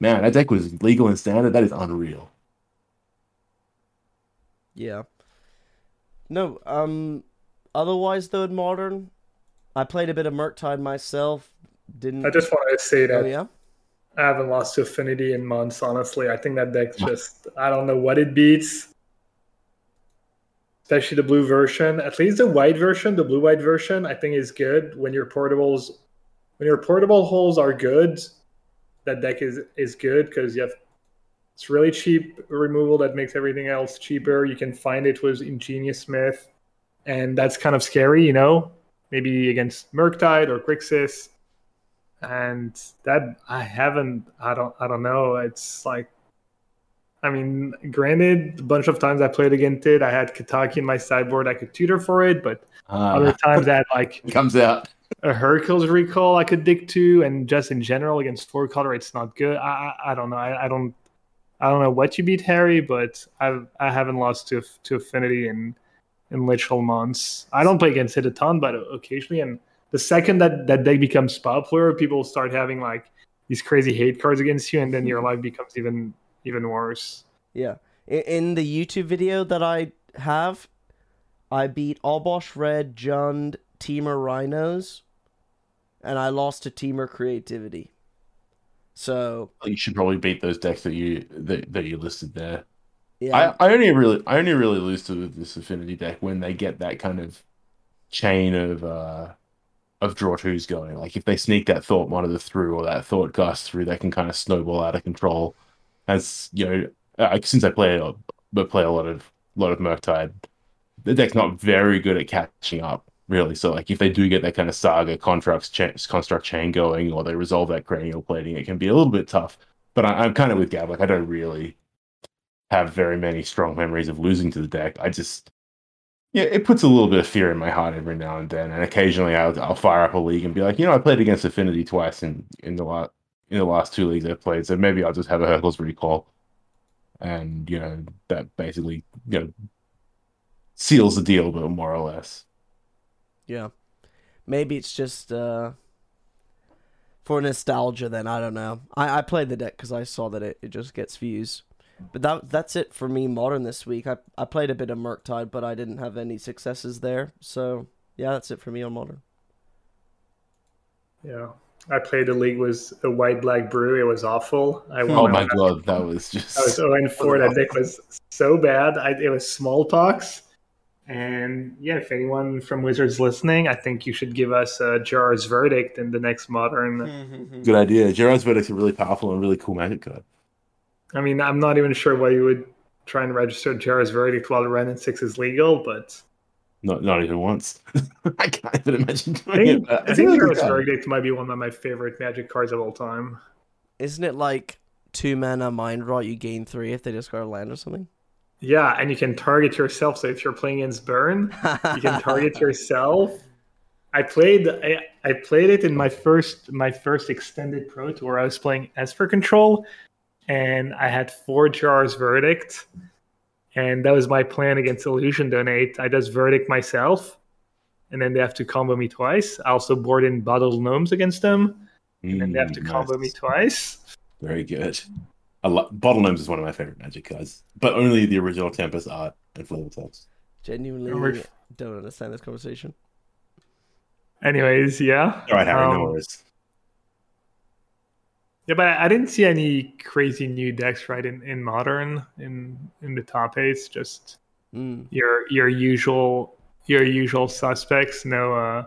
Man, that deck was legal and standard. That is unreal. Yeah. No, um otherwise though in modern, I played a bit of Murktide myself. Didn't I just wanted to say that Oh yeah? I haven't lost to affinity in months, honestly. I think that deck's just I don't know what it beats. Especially the blue version. At least the white version, the blue white version, I think is good. When your portables when your portable holes are good, that deck is is good because you have it's really cheap removal that makes everything else cheaper. You can find it with Ingenious Smith, and that's kind of scary, you know. Maybe against Murktide or Grixis and that I haven't. I don't. I don't know. It's like, I mean, granted, a bunch of times I played against it. I had Kataki in my sideboard. I could tutor for it, but other Uh, times I had like comes out. a Hurkyl's Recall I could dig to, and just in general against four color, it's not good. I I, I don't know. I, I don't. I don't know what you beat Harry, but I I haven't lost to to Affinity in in literal months. I don't play against it a ton, but occasionally. And the second that that deck becomes popular, people start having like these crazy hate cards against you, and then your life becomes even even worse. Yeah. In, in the YouTube video that I have, I beat Obosh Red, Jund, Temur Rhinos, and I lost to Temur Creativity. So You should probably beat those decks that you that, that you listed there. yeah, I, I only really I only really lose to this affinity deck when they get that kind kind of chain of uh of draw twos going. Like if they sneak that thought monitor through or that Thoughtcast through, they can kind of snowball out of control. As you know, uh, since I play a but play a lot of lot of Murktide, the deck's not very good at catching up. Really, so like if they do get that kind of saga constructs cha- construct chain going, or they resolve that cranial plating, it can be a little bit tough. But I, I'm kind of with Gab. Like I don't really have very many strong memories of losing to the deck. I just, yeah, it puts a little bit of fear in my heart every now and then. And occasionally, I'll, I'll fire up a league and be like, you know, I played against Affinity twice in in the last in the last two leagues I've played, so maybe I'll just have a Hurkyl's Recall, and you know that basically you know seals the deal, but more or less. yeah. Maybe it's just uh, for nostalgia. Then I don't know. I, I played the deck because I saw that it, it just gets views. But that that's it for me modern this week. I I played a bit of Murktide, but I didn't have any successes there. So yeah, that's it for me on modern. Yeah. I played the league was a white black brew. It was awful. I oh won Oh my my god, that was just I was 0 and 4. That deck was so bad. I, it was smallpox. And yeah, if anyone from Wizards listening, I think you should give us uh, Jar's verdict in the next modern. Hmm, hmm, hmm. good idea. Gerrard's verdict's a really powerful and really cool magic card. I mean, I'm not even sure why you would try and register Jar's verdict while the Wrenn and 6 is legal, but Not not even once. I can't even imagine I doing think, it. but I it's think a really good Jar's card. verdict might be one of my favorite magic cards of all time. Isn't it like two mana mind rot? You gain three if they discard a land or something. Yeah, and you can target yourself. So if you're playing against Burn, you can target yourself. I played I, I played it in my first my first extended pro tour. I was playing Esper Control, and I had four jars verdict, and that was my plan against Illusion Donate. I just verdict myself, and then they have to combo me twice. I also board in Bottle Gnomes against them, and then they have to Mm, combo me twice. Very good. I lo- Bottle Gnomes is one of my favorite magic cards, but only the original Tempest art and flavor text. Genuinely Remember- don't understand this conversation. Anyways, yeah. All right, Harry, Um, no worries. Yeah, but I I didn't see any crazy new decks right in, in modern in in the top eights. Just Mm. your your usual your usual suspects. No, uh,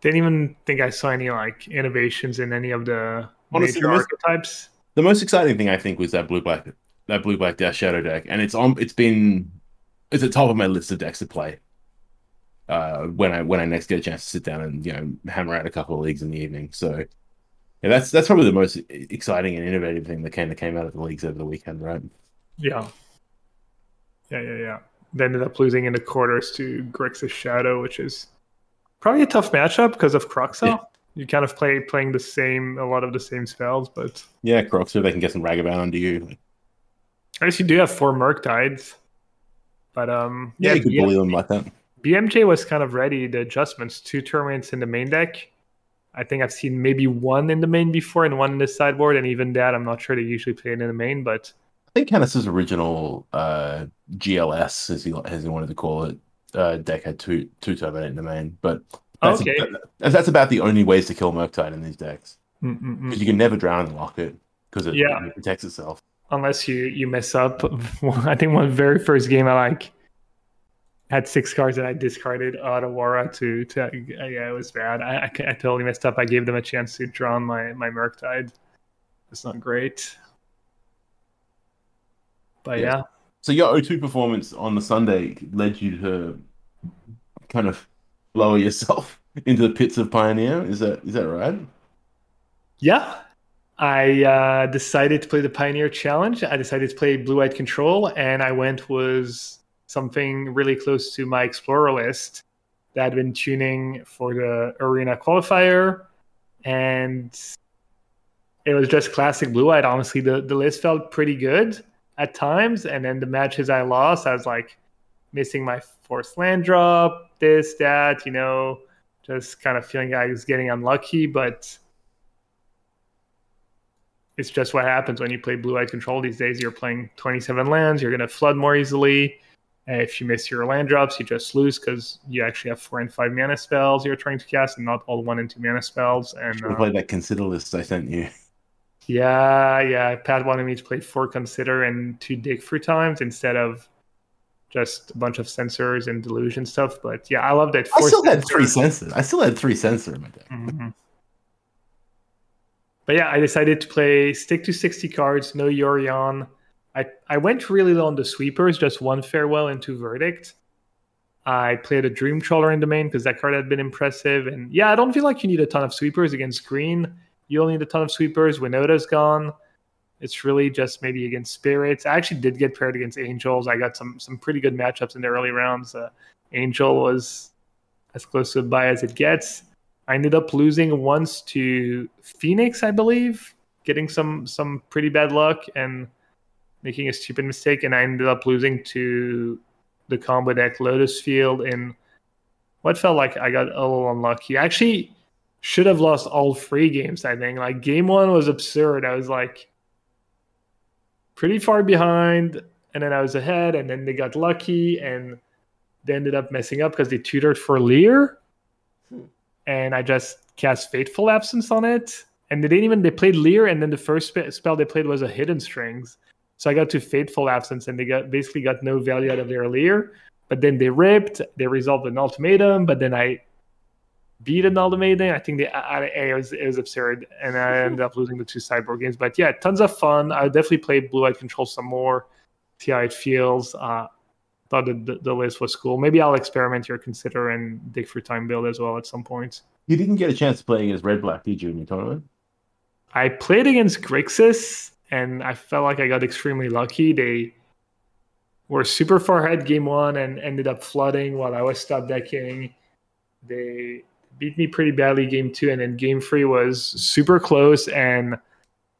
didn't even think I saw any like innovations in any of the Honestly, major the most- archetypes. The most exciting thing I think was that blue black that blue black Death Shadow deck, and it's on. It's been it's at top of my list of decks to play. Uh, when I when I next get a chance to sit down and you know hammer out a couple of leagues in the evening. So yeah, that's that's probably the most exciting and innovative thing that kind of came out of the leagues over the weekend, right? Yeah, yeah, yeah, yeah. They ended up losing in the quarters to Grixis Shadow, which is probably a tough matchup because of Croxel. Yeah. You kind of play playing the same a lot of the same spells, but Yeah, Croc, so they can get some Ragavan under you. I guess you do have four Murktides. But um Yeah, yeah, you could BM bully them like that. BMJ was kind of ready, the adjustments, two tournaments in the main deck. I think I've seen maybe one in the main before and one in the sideboard, and even that I'm not sure they usually play it in the main, but I think Canis's original uh, GLS, as he as he wanted to call it, uh, deck had two two terminate in the main, but that's, Okay. that- that's about the only ways to kill Murktide in these decks because you can never drown and lock it because it, Yeah. it protects itself. unless you you mess up. I think one very first game I like had six cards and I discarded Otawara to to yeah it was bad. I, I, I totally messed up. I gave them a chance to draw on my my Murktide. It's not great, but Yeah. yeah. So your O2 performance on the Sunday led you to kind of lower yourself into the pits of Pioneer. Is that is that right? Yeah. I uh, decided to play the Pioneer Challenge. I decided to play Blue White Control, and I went was something really close to my Explorer list that I'd been tuning for the Arena qualifier. And it was just classic blue white. Honestly, the, the list felt pretty good at times. And then the matches I lost, I was like missing my forced land drop, this, that, you know, just kind of feeling I was getting unlucky. But it's just what happens when you play blue white control these days. You're playing 27 lands, you're going to flood more easily. And if you miss your land drops, you just lose because you actually have four and five mana spells you're trying to cast, and not all one and two mana spells. And uh, play that consider list I sent you. Yeah, yeah. Pat wanted me to play four consider and two dig through times instead of just a bunch of Censors and delusion stuff. But yeah, I love that. I still had three censors. I still had three censor in my deck. Mm-hmm. But yeah, I decided to play stick to 60 cards, no Yorion. I, I went really low on the sweepers, just one farewell and two verdict. I played a Dream Trawler in the main because that card had been impressive. And yeah, I don't feel like you need a ton of sweepers against green. You'll need a ton of sweepers. Winota's gone. It's really just maybe against spirits. I actually did get paired against angels. I got some some pretty good matchups in the early rounds. Uh, Angel was as close to a buy as it gets. I ended up losing once to Phoenix, I believe, getting some some pretty bad luck and making a stupid mistake, and I ended up losing to the combo deck Lotus Field in what felt like I got a little unlucky. I actually should have lost all three games, I think. Like game one was absurd. I was like pretty far behind, and then I was ahead, and then they got lucky and they ended up messing up because they tutored for Lier and I just cast Fateful Absence on it. And they didn't even they played Lier and then the first spe- spell they played was a Hidden Strings. So I got to Fateful Absence, and they got basically got no value out of their Lier. But then they ripped, they resolved an ultimatum, but then I beat an ultimatum. I think they, I, I, it was it was absurd, and I ended up losing the two sideboard games. But yeah, tons of fun. I definitely play Blue Eye Control some more, see how it feels. Uh, thought the, the list was cool. Maybe I'll experiment here, consider and dig for time build as well at some point. You didn't get a chance to play against Red Black, did you, in your tournament? I played against Grixis, and I felt like I got extremely lucky. They were super far ahead game one and ended up flooding while I was stop decking. They beat me pretty badly game two, and then game three was super close, and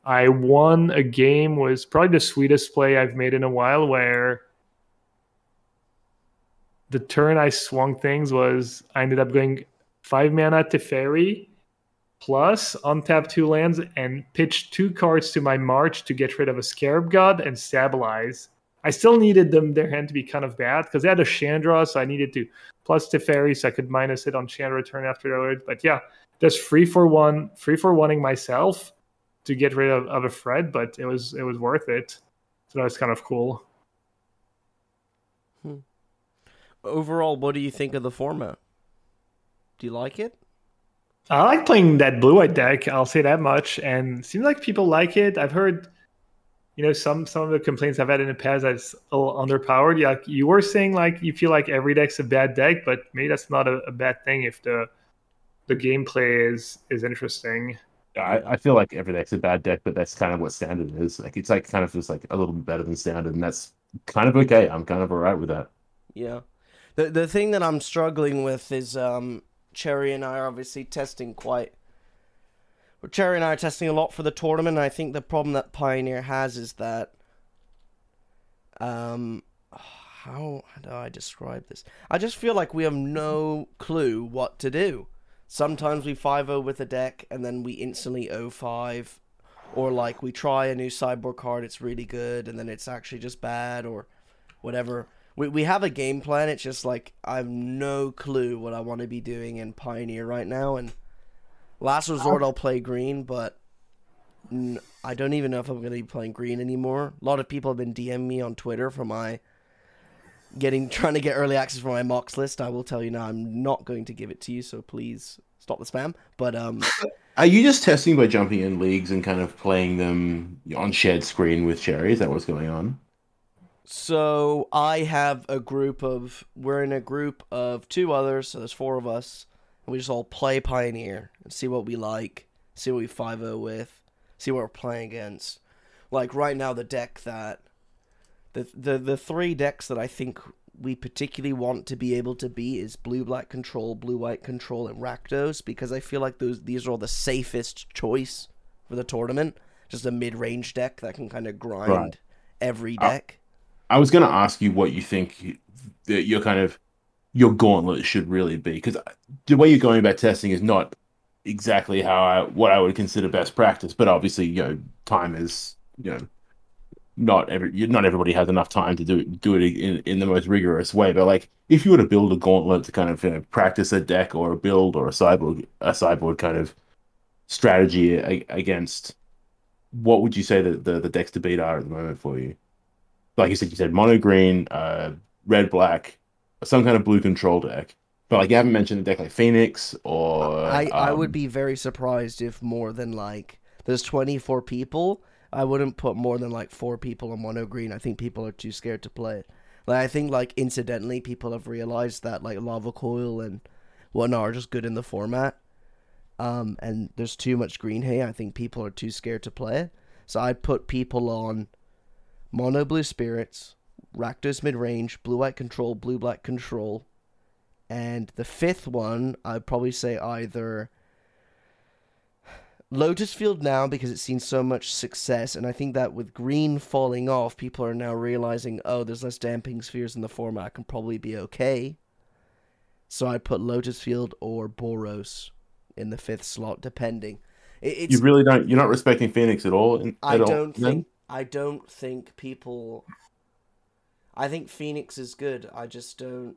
I won a game was probably the sweetest play I've made in a while where the turn I swung things was I ended up going five mana Teferi plus untap two lands and pitch two cards to my march to get rid of a Scarab God and stabilize. I still needed them their hand to be kind of bad because they had a Chandra, so I needed to plus Teferi so I could minus it on Chandra turn afterward. But yeah, just free for one, free for wanting myself to get rid of, of a Fred, but it was it was worth it. So that was kind of cool. Hmm overall, what do you think of the format? Do you like it? I like playing that blue white deck. I'll say that much. And seems like people like it. I've heard, you know, some some of the complaints I've had in the past that's a little underpowered. Yeah, you were saying like you feel like every deck's a bad deck, but maybe that's not a, a bad thing if the the gameplay is is interesting. I, I feel like every deck's a bad deck, but that's kind of what standard is. Like it's like kind of just like a little bit better than standard, and that's kind of okay. I'm kind of alright with that. Yeah. The the thing that I'm struggling with is um, Cherry and I are obviously testing quite. Well, Cherry and I are testing a lot for the tournament. I think the problem that Pioneer has is that. Um, how, how do I describe this? I just feel like we have no clue what to do. Sometimes we 5 0 with a deck and then we instantly 0 5. Or like we try a new sideboard card, it's really good, and then it's actually just bad, or whatever we, we have a game plan. It's just like I have no clue what I want to be doing in Pioneer right now. And last resort, I'll play green, but n- I don't even know if I'm going to be playing green anymore. A lot of people have been DMing me on Twitter for my getting trying to get early access for my Mox list. I will tell you now, I'm not going to give it to you. So please stop the spam. But um. Are you just testing by jumping in leagues and kind of playing them on shared screen with Cherry? Is that what's going on? So I have a group of we're in a group of two others, so there's four of us, and we just all play Pioneer and see what we like, see what we 5 with, see what we're playing against. Like right now the deck that the the the three decks that I think we particularly want to be able to beat is blue black control, blue white control, and Rakdos because I feel like those these are all the safest choice for the tournament. Just a mid-range deck that can kind of grind Right. every Uh, deck. I was going to ask you what you think that your kind of your gauntlet should really be because the way you're going about testing is not exactly how I what I would consider best practice. But obviously, you know, time is you know not every not everybody has enough time to do do it in, in the most rigorous way. But like, if you were to build a gauntlet to kind of you know, practice a deck or a build or a cyborg a cyborg kind of strategy against, what would you say that the the decks to beat are at the moment for you? Like you said, you said mono green, uh, red black, some kind of blue control deck. But like you haven't mentioned a deck like Phoenix or I, I would um, be very surprised if more than like there's 24 people. I wouldn't put more than like four people on mono green. I think people are too scared to play it. Like I think like incidentally people have realized that like lava coil and whatnot are just good in the format. Um, and there's too much green hay. I think people are too scared to play it. So I'd put people on mono blue spirits, Rakdos mid range, blue white control, blue black control, and the fifth one, I'd probably say either Lotus Field now because it's seen so much success, and I think that with green falling off, people are now realizing, oh, there's less damping spheres in the format, can probably be okay. So I'd put Lotus Field or Boros in the fifth slot, depending. It's you really don't. You're not respecting Phoenix at all. in- I at don't then? think I don't think people I think Phoenix is good. I just don't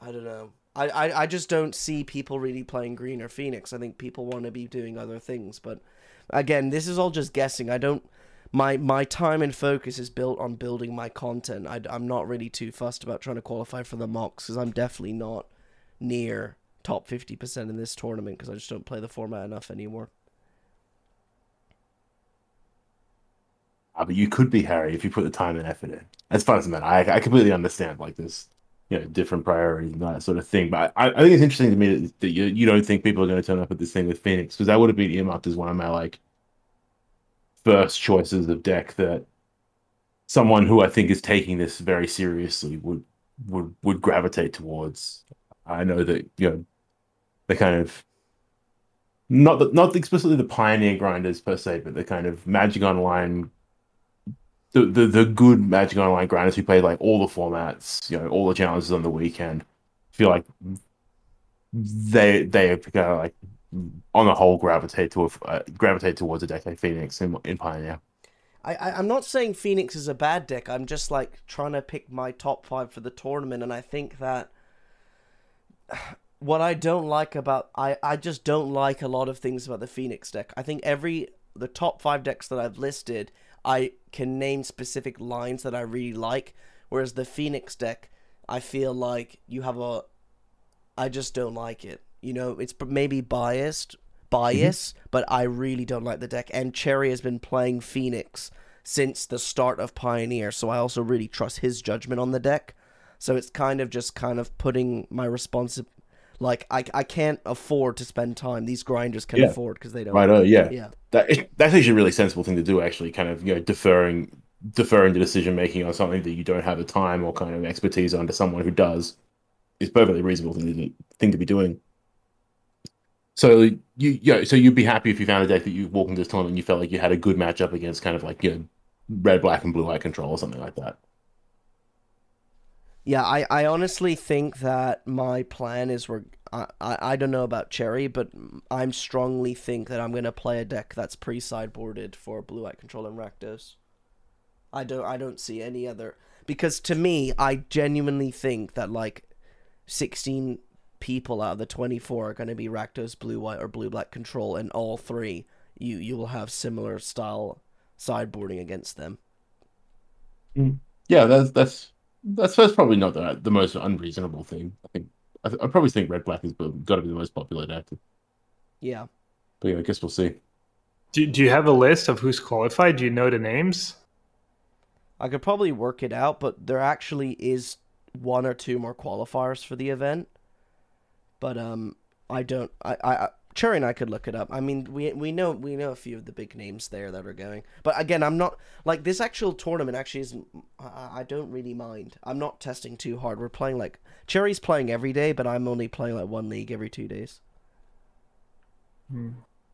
I don't know. I, I, I just don't see people really playing green or Phoenix. I think people want to be doing other things. But again, this is all just guessing. I don't my my time and focus is built on building my content. I, I'm not really too fussed about trying to qualify for the mocks because I'm definitely not near top 50% in this tournament because I just don't play the format enough anymore. Ah, but you could be Harry if you put the time and effort in. As far as man, I I completely understand like this, you know, different priorities and that sort of thing. But I, I think it's interesting to me that, that you you don't think people are going to turn up at this thing with Phoenix because that would have been earmarked as one of my like first choices of deck that someone who I think is taking this very seriously would would would gravitate towards. I know that you know the kind of not the, not explicitly the pioneer grinders per se, but the kind of Magic Online the, the the good Magic Online grinders who play like all the formats, you know, all the challenges on the weekend, feel like they they kind of like on the whole gravitate to uh, gravitate towards a deck like Phoenix in, in Pioneer. I, I I'm not saying Phoenix is a bad deck. I'm just like trying to pick my top five for the tournament, and I think that what I don't like about I I just don't like a lot of things about the Phoenix deck. I think every the top five decks that I've listed, I can name specific lines that I really like, whereas the Phoenix deck, I feel like you have a I just don't like it. You know, it's maybe biased, mm-hmm. bias, but I really don't like the deck. And Cherry has been playing Phoenix since the start of Pioneer, so I also really trust his judgment on the deck. So it's kind of just kind of putting my responsi like I, I can't afford to spend time. These grinders can Yeah. afford because they don't. Right? Oh yeah, Yeah. that that's actually a really sensible thing to do. Actually, kind of you know deferring deferring the decision making on something that you don't have the time or kind of expertise on to someone who does is perfectly reasonable thing to, thing to be doing. So you yeah, so you'd be happy if you found a deck that you walk into this tournament and you felt like you had a good matchup against kind of like you know red, black, and blue eye control or something like that. Yeah, I, I honestly think that my plan is we're I, I, I don't know about Cherry, but I'm strongly think that I'm gonna play a deck that's pre sideboarded for Blue White Control and Rakdos. I don't I don't see any other because to me I genuinely think that like sixteen people out of the twenty four are gonna be Rakdos, Blue White, or Blue Black Control, and all three you you will have similar style sideboarding against them. Mm. Yeah, that's that's that's, that's probably not the the most unreasonable thing. I think I, I probably think red, black has got to be the most popular deck. Yeah. But yeah, I guess we'll see. Do, do you have a list of who's qualified? Do you know the names? I could probably work it out, but there actually is one or two more qualifiers for the event. But um, I don't. I, I, Cherry and I could look it up. I mean, we we know we know a few of the big names there that are going. But again, I'm not like this actual tournament. Actually, is I, I don't really mind. I'm not testing too hard. We're playing like Cherry's playing every day, but I'm only playing like one league every two days. Hmm.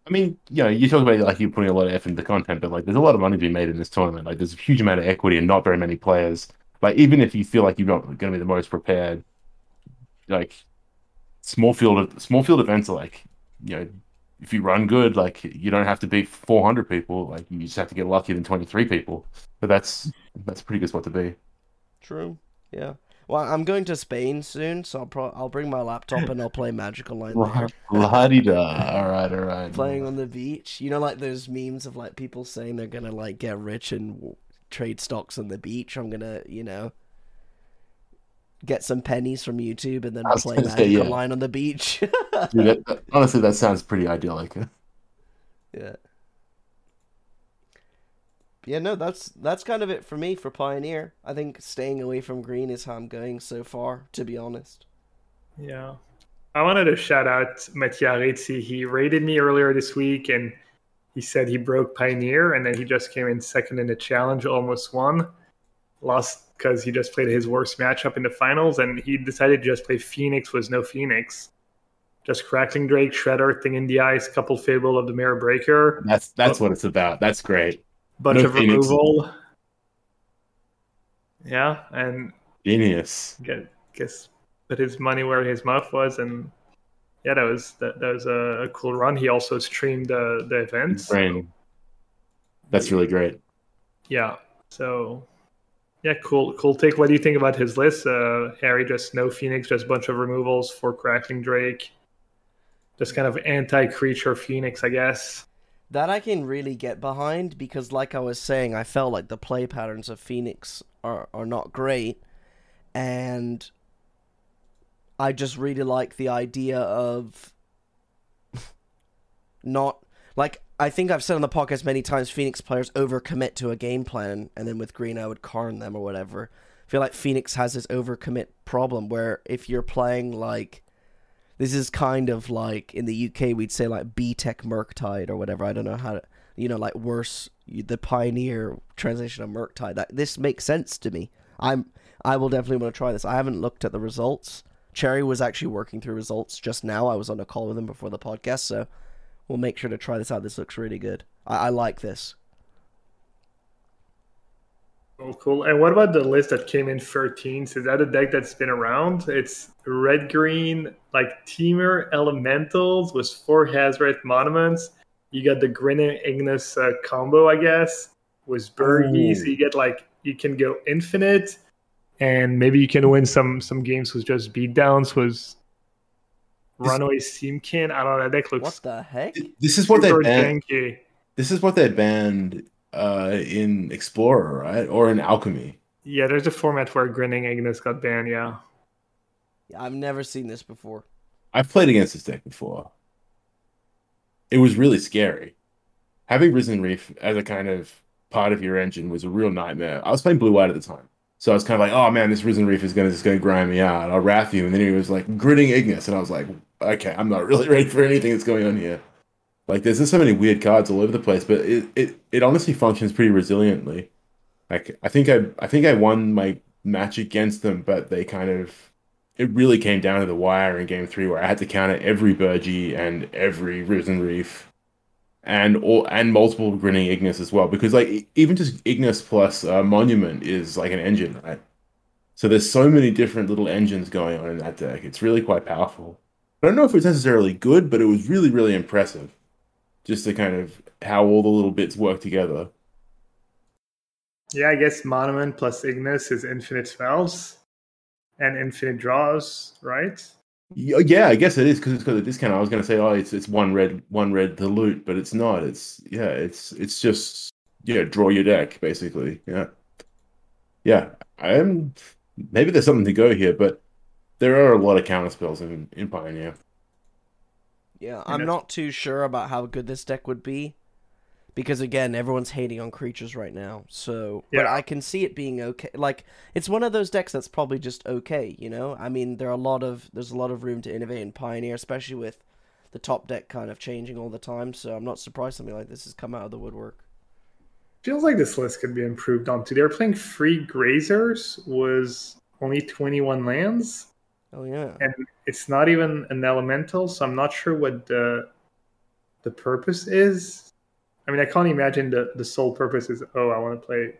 I mean, you know, you talk about like you're putting a lot of effort into content, but like there's a lot of money to be made in this tournament. Like there's a huge amount of equity and not very many players. Like even if you feel like you're not going to be the most prepared, like small field small field events are like, you know, if you run good, like you don't have to beat 400 people. Like you just have to get luckier than 23 people. But that's that's a pretty good spot to be. True. Yeah. Well, I'm going to Spain soon, so I'll pro- I'll bring my laptop and I'll play Magic Online there. La di da. All right, all right. Playing on the beach. You know, like those memes of like people saying they're gonna like get rich and w- trade stocks on the beach. I'm gonna, you know, get some pennies from YouTube and then I was play gonna Magic say, yeah. Online on the beach. Dude, that, that- honestly, that sounds pretty idyllic. yeah. Yeah, no, that's that's kind of it for me for Pioneer. I think staying away from green is how I'm going so far, to be honest. Yeah. I wanted to shout out Mattiarizzi. He rated me earlier this week and he said he broke Pioneer and then he just came in second in the challenge, almost won. Lost because he just played his worst matchup in the finals and he decided to just play Phoenix was no Phoenix. Just Crackling Drake, Shredder, Thing in the Ice, couple Fable of the Mirror Breaker, That's that's what it's about. That's great. bunch No of Phoenix. removal. Yeah, and Genius. get guess put his money where his mouth was and yeah that was that, that was a, a cool run he also streamed the the events Brain. That's really great. yeah so yeah cool cool take what do you think about his list uh harry just no phoenix just a bunch of removals for crackling drake just kind of anti-creature phoenix i guess That I can really get behind because, like I was saying, I felt like the play patterns of Phoenix are, are not great. And I just really like the idea of not. Like, I think I've said on the podcast many times Phoenix players overcommit to a game plan, and then with Green, I would carn them or whatever. I feel like Phoenix has this overcommit problem where if you're playing like this is kind of like in the UK we'd say like B Tech Murktide or whatever. I don't know how to, you know, like worse the Pioneer translation of Murktide. That this makes sense to me. I'm I will definitely want to try this. I haven't looked at the results. Cherry was actually working through results just now. I was on a call with him before the podcast, so we'll make sure to try this out. This looks really good. I, I like this. Oh, cool. And what about the list that came in 13th? Is that a deck that's been around? It's red green, like Temur Elementals with four Hazoret Monuments. You got the Grinning Ignis uh, combo, I guess, with Birgi. So you get like, you can go infinite, and maybe you can win some some games with just beatdowns. Was Runaway Steamkin? I don't know. That deck looks What the heck? This is what they super banned. janky. This is what they banned uh, in Explorer, right? Or in Alchemy. Yeah, there's a format where Grinning Ignis got banned. Yeah. I've never seen this before. I've played against this deck before. It was really scary. Having Risen Reef as a kind of part of your engine was a real nightmare. I was playing Blue White at the time. So I was kind of like, oh man, this Risen Reef is gonna just gonna grind me out. I'll wrath you. And then he was like Grinning Ignis, and I was like, okay, I'm not really ready for anything that's going on here. Like there's just so many weird cards all over the place, but it, it, it honestly functions pretty resiliently. Like I think I I think I won my match against them, but they kind of it really came down to the wire in game three where I had to counter every Birgi and every Risen Reef and all and multiple grinning Ignis as well. Because like even just Ignis plus uh, Monument is like an engine, right? So there's so many different little engines going on in that deck. It's really quite powerful. I don't know if it was necessarily good, but it was really, really impressive. Just to kind of how all the little bits work together. Yeah, I guess Monument plus Ignis is infinite spells and infinite draws, right? Uh, yeah, I guess it is because it's got a discount. I was gonna say, oh, it's it's one red, one red to loot, but it's not. It's yeah, it's it's just yeah, draw your deck basically. Yeah, yeah. I'm maybe there's something to go here, but there are a lot of counter spells in in Pioneer. Yeah, I'm not too sure about how good this deck would be. Because again, everyone's hating on creatures right now. So, but I can see it being okay. Like it's one of those decks that's probably just okay, you know? I mean, there are a lot of there's a lot of room to innovate in Pioneer, especially with the top deck kind of changing all the time, so I'm not surprised something like this has come out of the woodwork. Feels like this list could be improved on too. They were playing free grazers was only 21 lands, Oh yeah. and it's not even an elemental, so I'm not sure what the the purpose is. I mean, I can't imagine the the sole purpose is oh, I want to play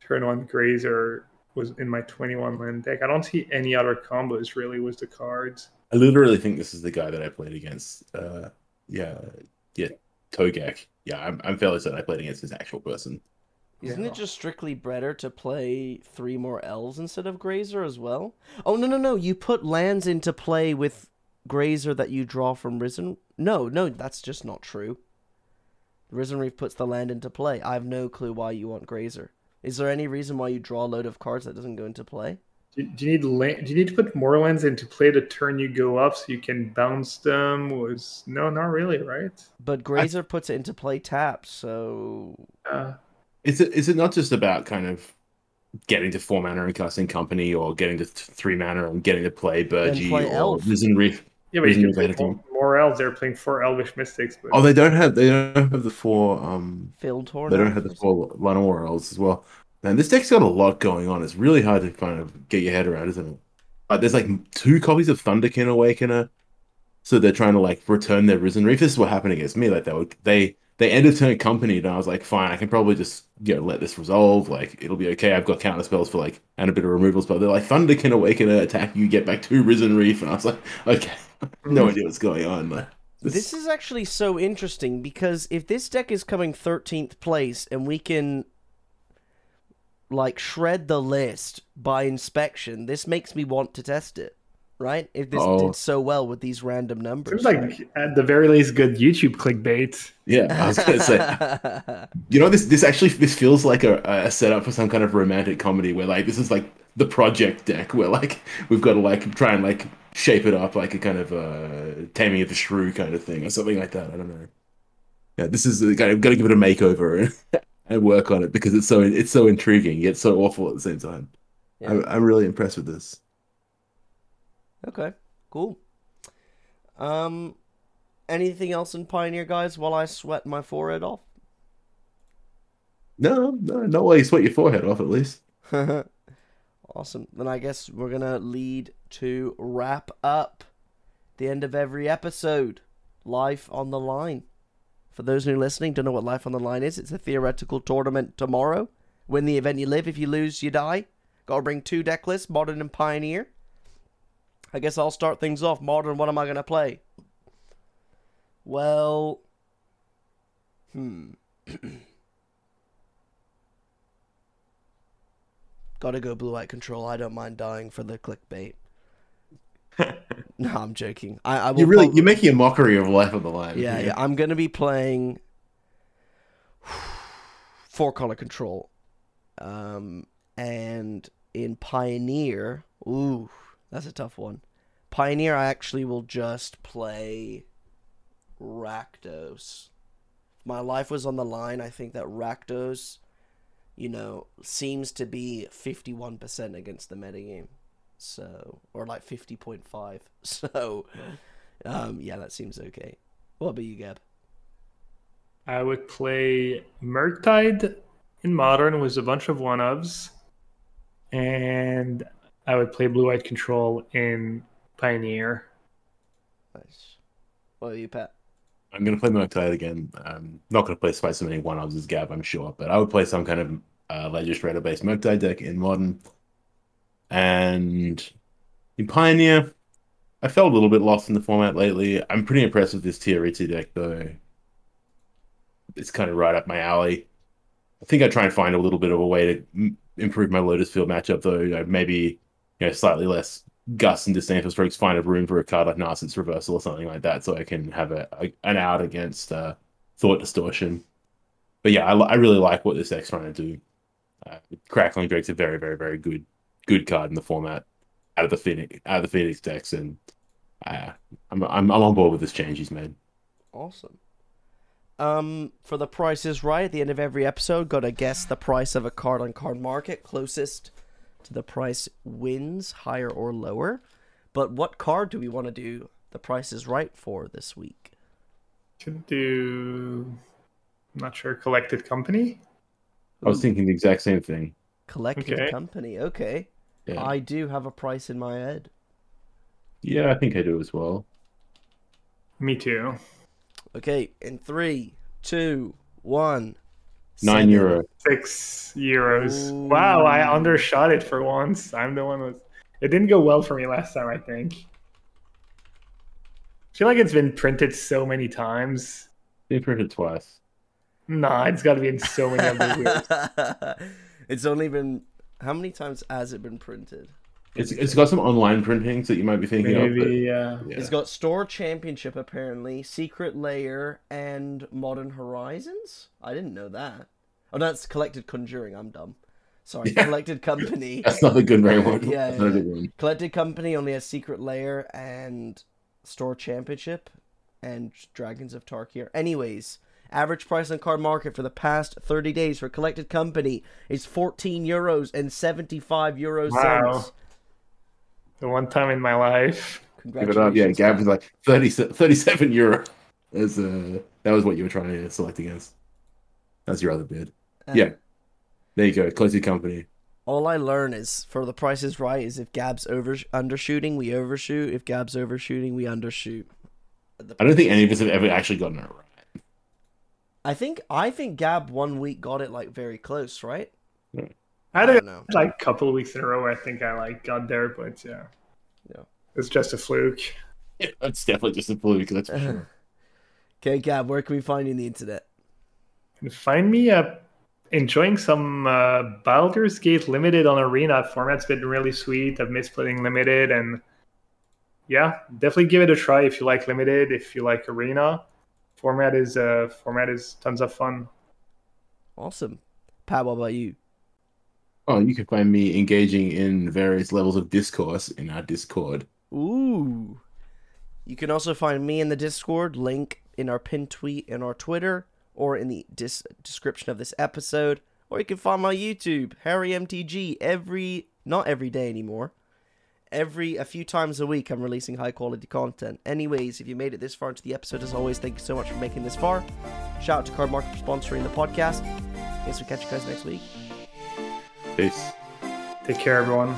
turn one Grazer was in my 21 land deck. I don't see any other combos really with the cards. I literally think this is the guy that I played against. Uh, yeah, yeah, Togek. Yeah, I'm, I'm fairly certain I played against this actual person. Isn't Yeah. it just strictly better to play three more elves instead of Grazer as well? Oh no no no! You put lands into play with Grazer that you draw from Risen. No no, that's just not true. Risen Reef puts the land into play. I have no clue why you want Grazer. Is there any reason why you draw a load of cards that doesn't go into play? Do, do you need land, do you need to put more lands into play the turn you go up so you can bounce them? Was no, not really, right? But Grazer puts it into play tapped, so Uh, Is it is it not just about kind of getting to four mana and casting company, or getting to three mana and getting to play Birgi play or Elf. Risen Reef? yeah, but you Isn't can play more, more elves. They're playing four elvish mystics, but Oh, they don't have they don't have the four um Phil Torn. they don't have the four Llanowar elves as well. Man, this deck's got a lot going on. It's really hard to kind of get your head around, isn't it? Like, there's like two copies of Thunderkin Awakener, so they're trying to like return their Risen Reef. This is what happened against me. Like they were, they they end of turn company, and I was like, fine, I can probably just you know let this resolve. Like it'll be okay. I've got counter spells for like and a bit of removal spell. They're like Thunderkin Awakener attack you, get back two Risen Reef, and I was like, okay, no mm. idea what's going on. Like, This is actually so interesting because if this deck is coming 13th place and we can like shred the list by inspection, this makes me want to test it. Right? If this Oh. did so well with these random numbers. seems like at the very least good YouTube clickbait. yeah, I was gonna say. You know, this this actually this feels like a, a setup for some kind of romantic comedy where like this is like the project deck where like we've got to like try and like shape it up like a kind of uh taming of the shrew kind of thing or something like that. I don't know. Yeah, this is got to got to give it a makeover and, and work on it because it's so it's so intriguing yet so awful at the same time. Yeah. I'm I'm really impressed with this. Okay, cool. Um, anything else in Pioneer, guys? While I sweat my forehead off. No, no, no way you sweat your forehead off at least. awesome. Then I guess we're gonna lead to wrap up the end of every episode. Life on the line. For those who are listening, don't know what Life on the Line is. It's a theoretical tournament tomorrow. Win the event, you live. If you lose, you die. Gotta bring two deck lists, Modern and Pioneer. I guess I'll start things off. Modern, what am I gonna play? Well, hmm. Gotta go blue light control. I don't mind dying for the clickbait. no, I'm joking. I, I You're really prob- you're making a mockery of life on the line. yeah, yeah. I'm gonna be playing four color control, um, and in Pioneer, ooh, that's a tough one. Pioneer, I actually will just play Rakdos. If my life was on the line, I think that Rakdos, you know, seems to be 51% against the metagame. So, or like 50.5. So, um, yeah, that seems okay. What about you, Gab? I would play Murktide in Modern with a bunch of one ofs, and I would play Blue White Control in Pioneer. Nice. What about you, Pat? I'm gonna play Murktide again. I'm not gonna play quite so many one ofs as Gab, I'm sure, but I would play some kind of uh, Ledger Shredder based Murktide deck in Modern. And in Pioneer, I felt a little bit lost in the format lately. I'm pretty impressed with this tier 2 deck though. It's kind of right up my alley. I think I try and find a little bit of a way to m- improve my Lotus Field matchup though. You know, maybe you know slightly less Gus and for strokes, find a room for a card like Narset's Reversal or something like that, so I can have a, a an out against uh, Thought Distortion. But yeah, I, I really like what this deck's trying to do. Uh, Crackling Drake's a very, very, very good good card in the format out of the Phoenix out of the Phoenix decks, and uh, I'm, I'm I'm on board with this change he's made. Awesome. Um, for the prices Right, at the end of every episode, gotta guess the price of a card on Cardmarket. Closest to the price wins, higher or lower. But what card do we want to do the Price is Right for this week? Could do, I'm not sure, Collected Company. I was Ooh, thinking the exact same thing. Collected Okay. Company. Okay. Yeah, I do have a price in my head. yeah, I think I do as well. Me too. Okay, in three, two, one. Nine euro. Six euros. Ooh. Wow, I undershot it for once. I'm the one with. It didn't go well for me last time, I think. I feel like it's been printed so many times. They printed twice. Nah, it's got to be in so many of the weird. it's only been how many times has it been printed? It's it's got some online printings that you might be thinking of. Maybe, but- yeah. It's got Store Championship apparently, Secret Lair, and Modern Horizons. I didn't know that. Oh, that's Collected Conjuring. I'm dumb. Sorry, Yeah. Collected Company. That's not a good very one. Yeah, That's not a yeah. good one. Collected Company only has Secret Lair and Store Championship and Dragons of Tarkir. Anyways, average price on Cardmarket for the past 30 days for Collected Company is 14 euros and 75 euro Wow. cents. The one time in my life. Congratulations. Yeah, Gab was like 30, 37 euro. As uh, that was what you were trying to select against. That's your other bid. And yeah. There you go. Closey Company. All I learn is for the price is right is if Gab's over undershooting, we overshoot. If Gab's overshooting, we undershoot. I don't think any of us have ever actually gotten it right. I think I think Gab one week got it like very close, right? I I had don't know. like a couple of weeks in a row where I think I like got there, but yeah. Yeah. It's just a fluke. Yeah, that's definitely just a fluke. That's for sure. Okay, Gab, where can we find you on the internet? And find me uh, enjoying some uh, Baldur's Gate Limited on Arena. Format's been really sweet. I've missed playing Limited, and yeah, definitely give it a try if you like Limited. If you like Arena, format is uh, format is tons of fun. Awesome. Pat, what about you? Oh, you can find me engaging in various levels of discourse in our Discord. Ooh. You can also find me in the Discord, link in our pinned tweet in our Twitter, or in the dis- description of this episode. Or you can find my YouTube, Harry MTG, every not every day anymore. Every a few times a week I'm releasing high quality content. Anyways, if you made it this far into the episode, as always, thank you so much for making this far. Shout out to Card Market for sponsoring the podcast. Guess we'll catch you guys next week. Peace. Take care, everyone.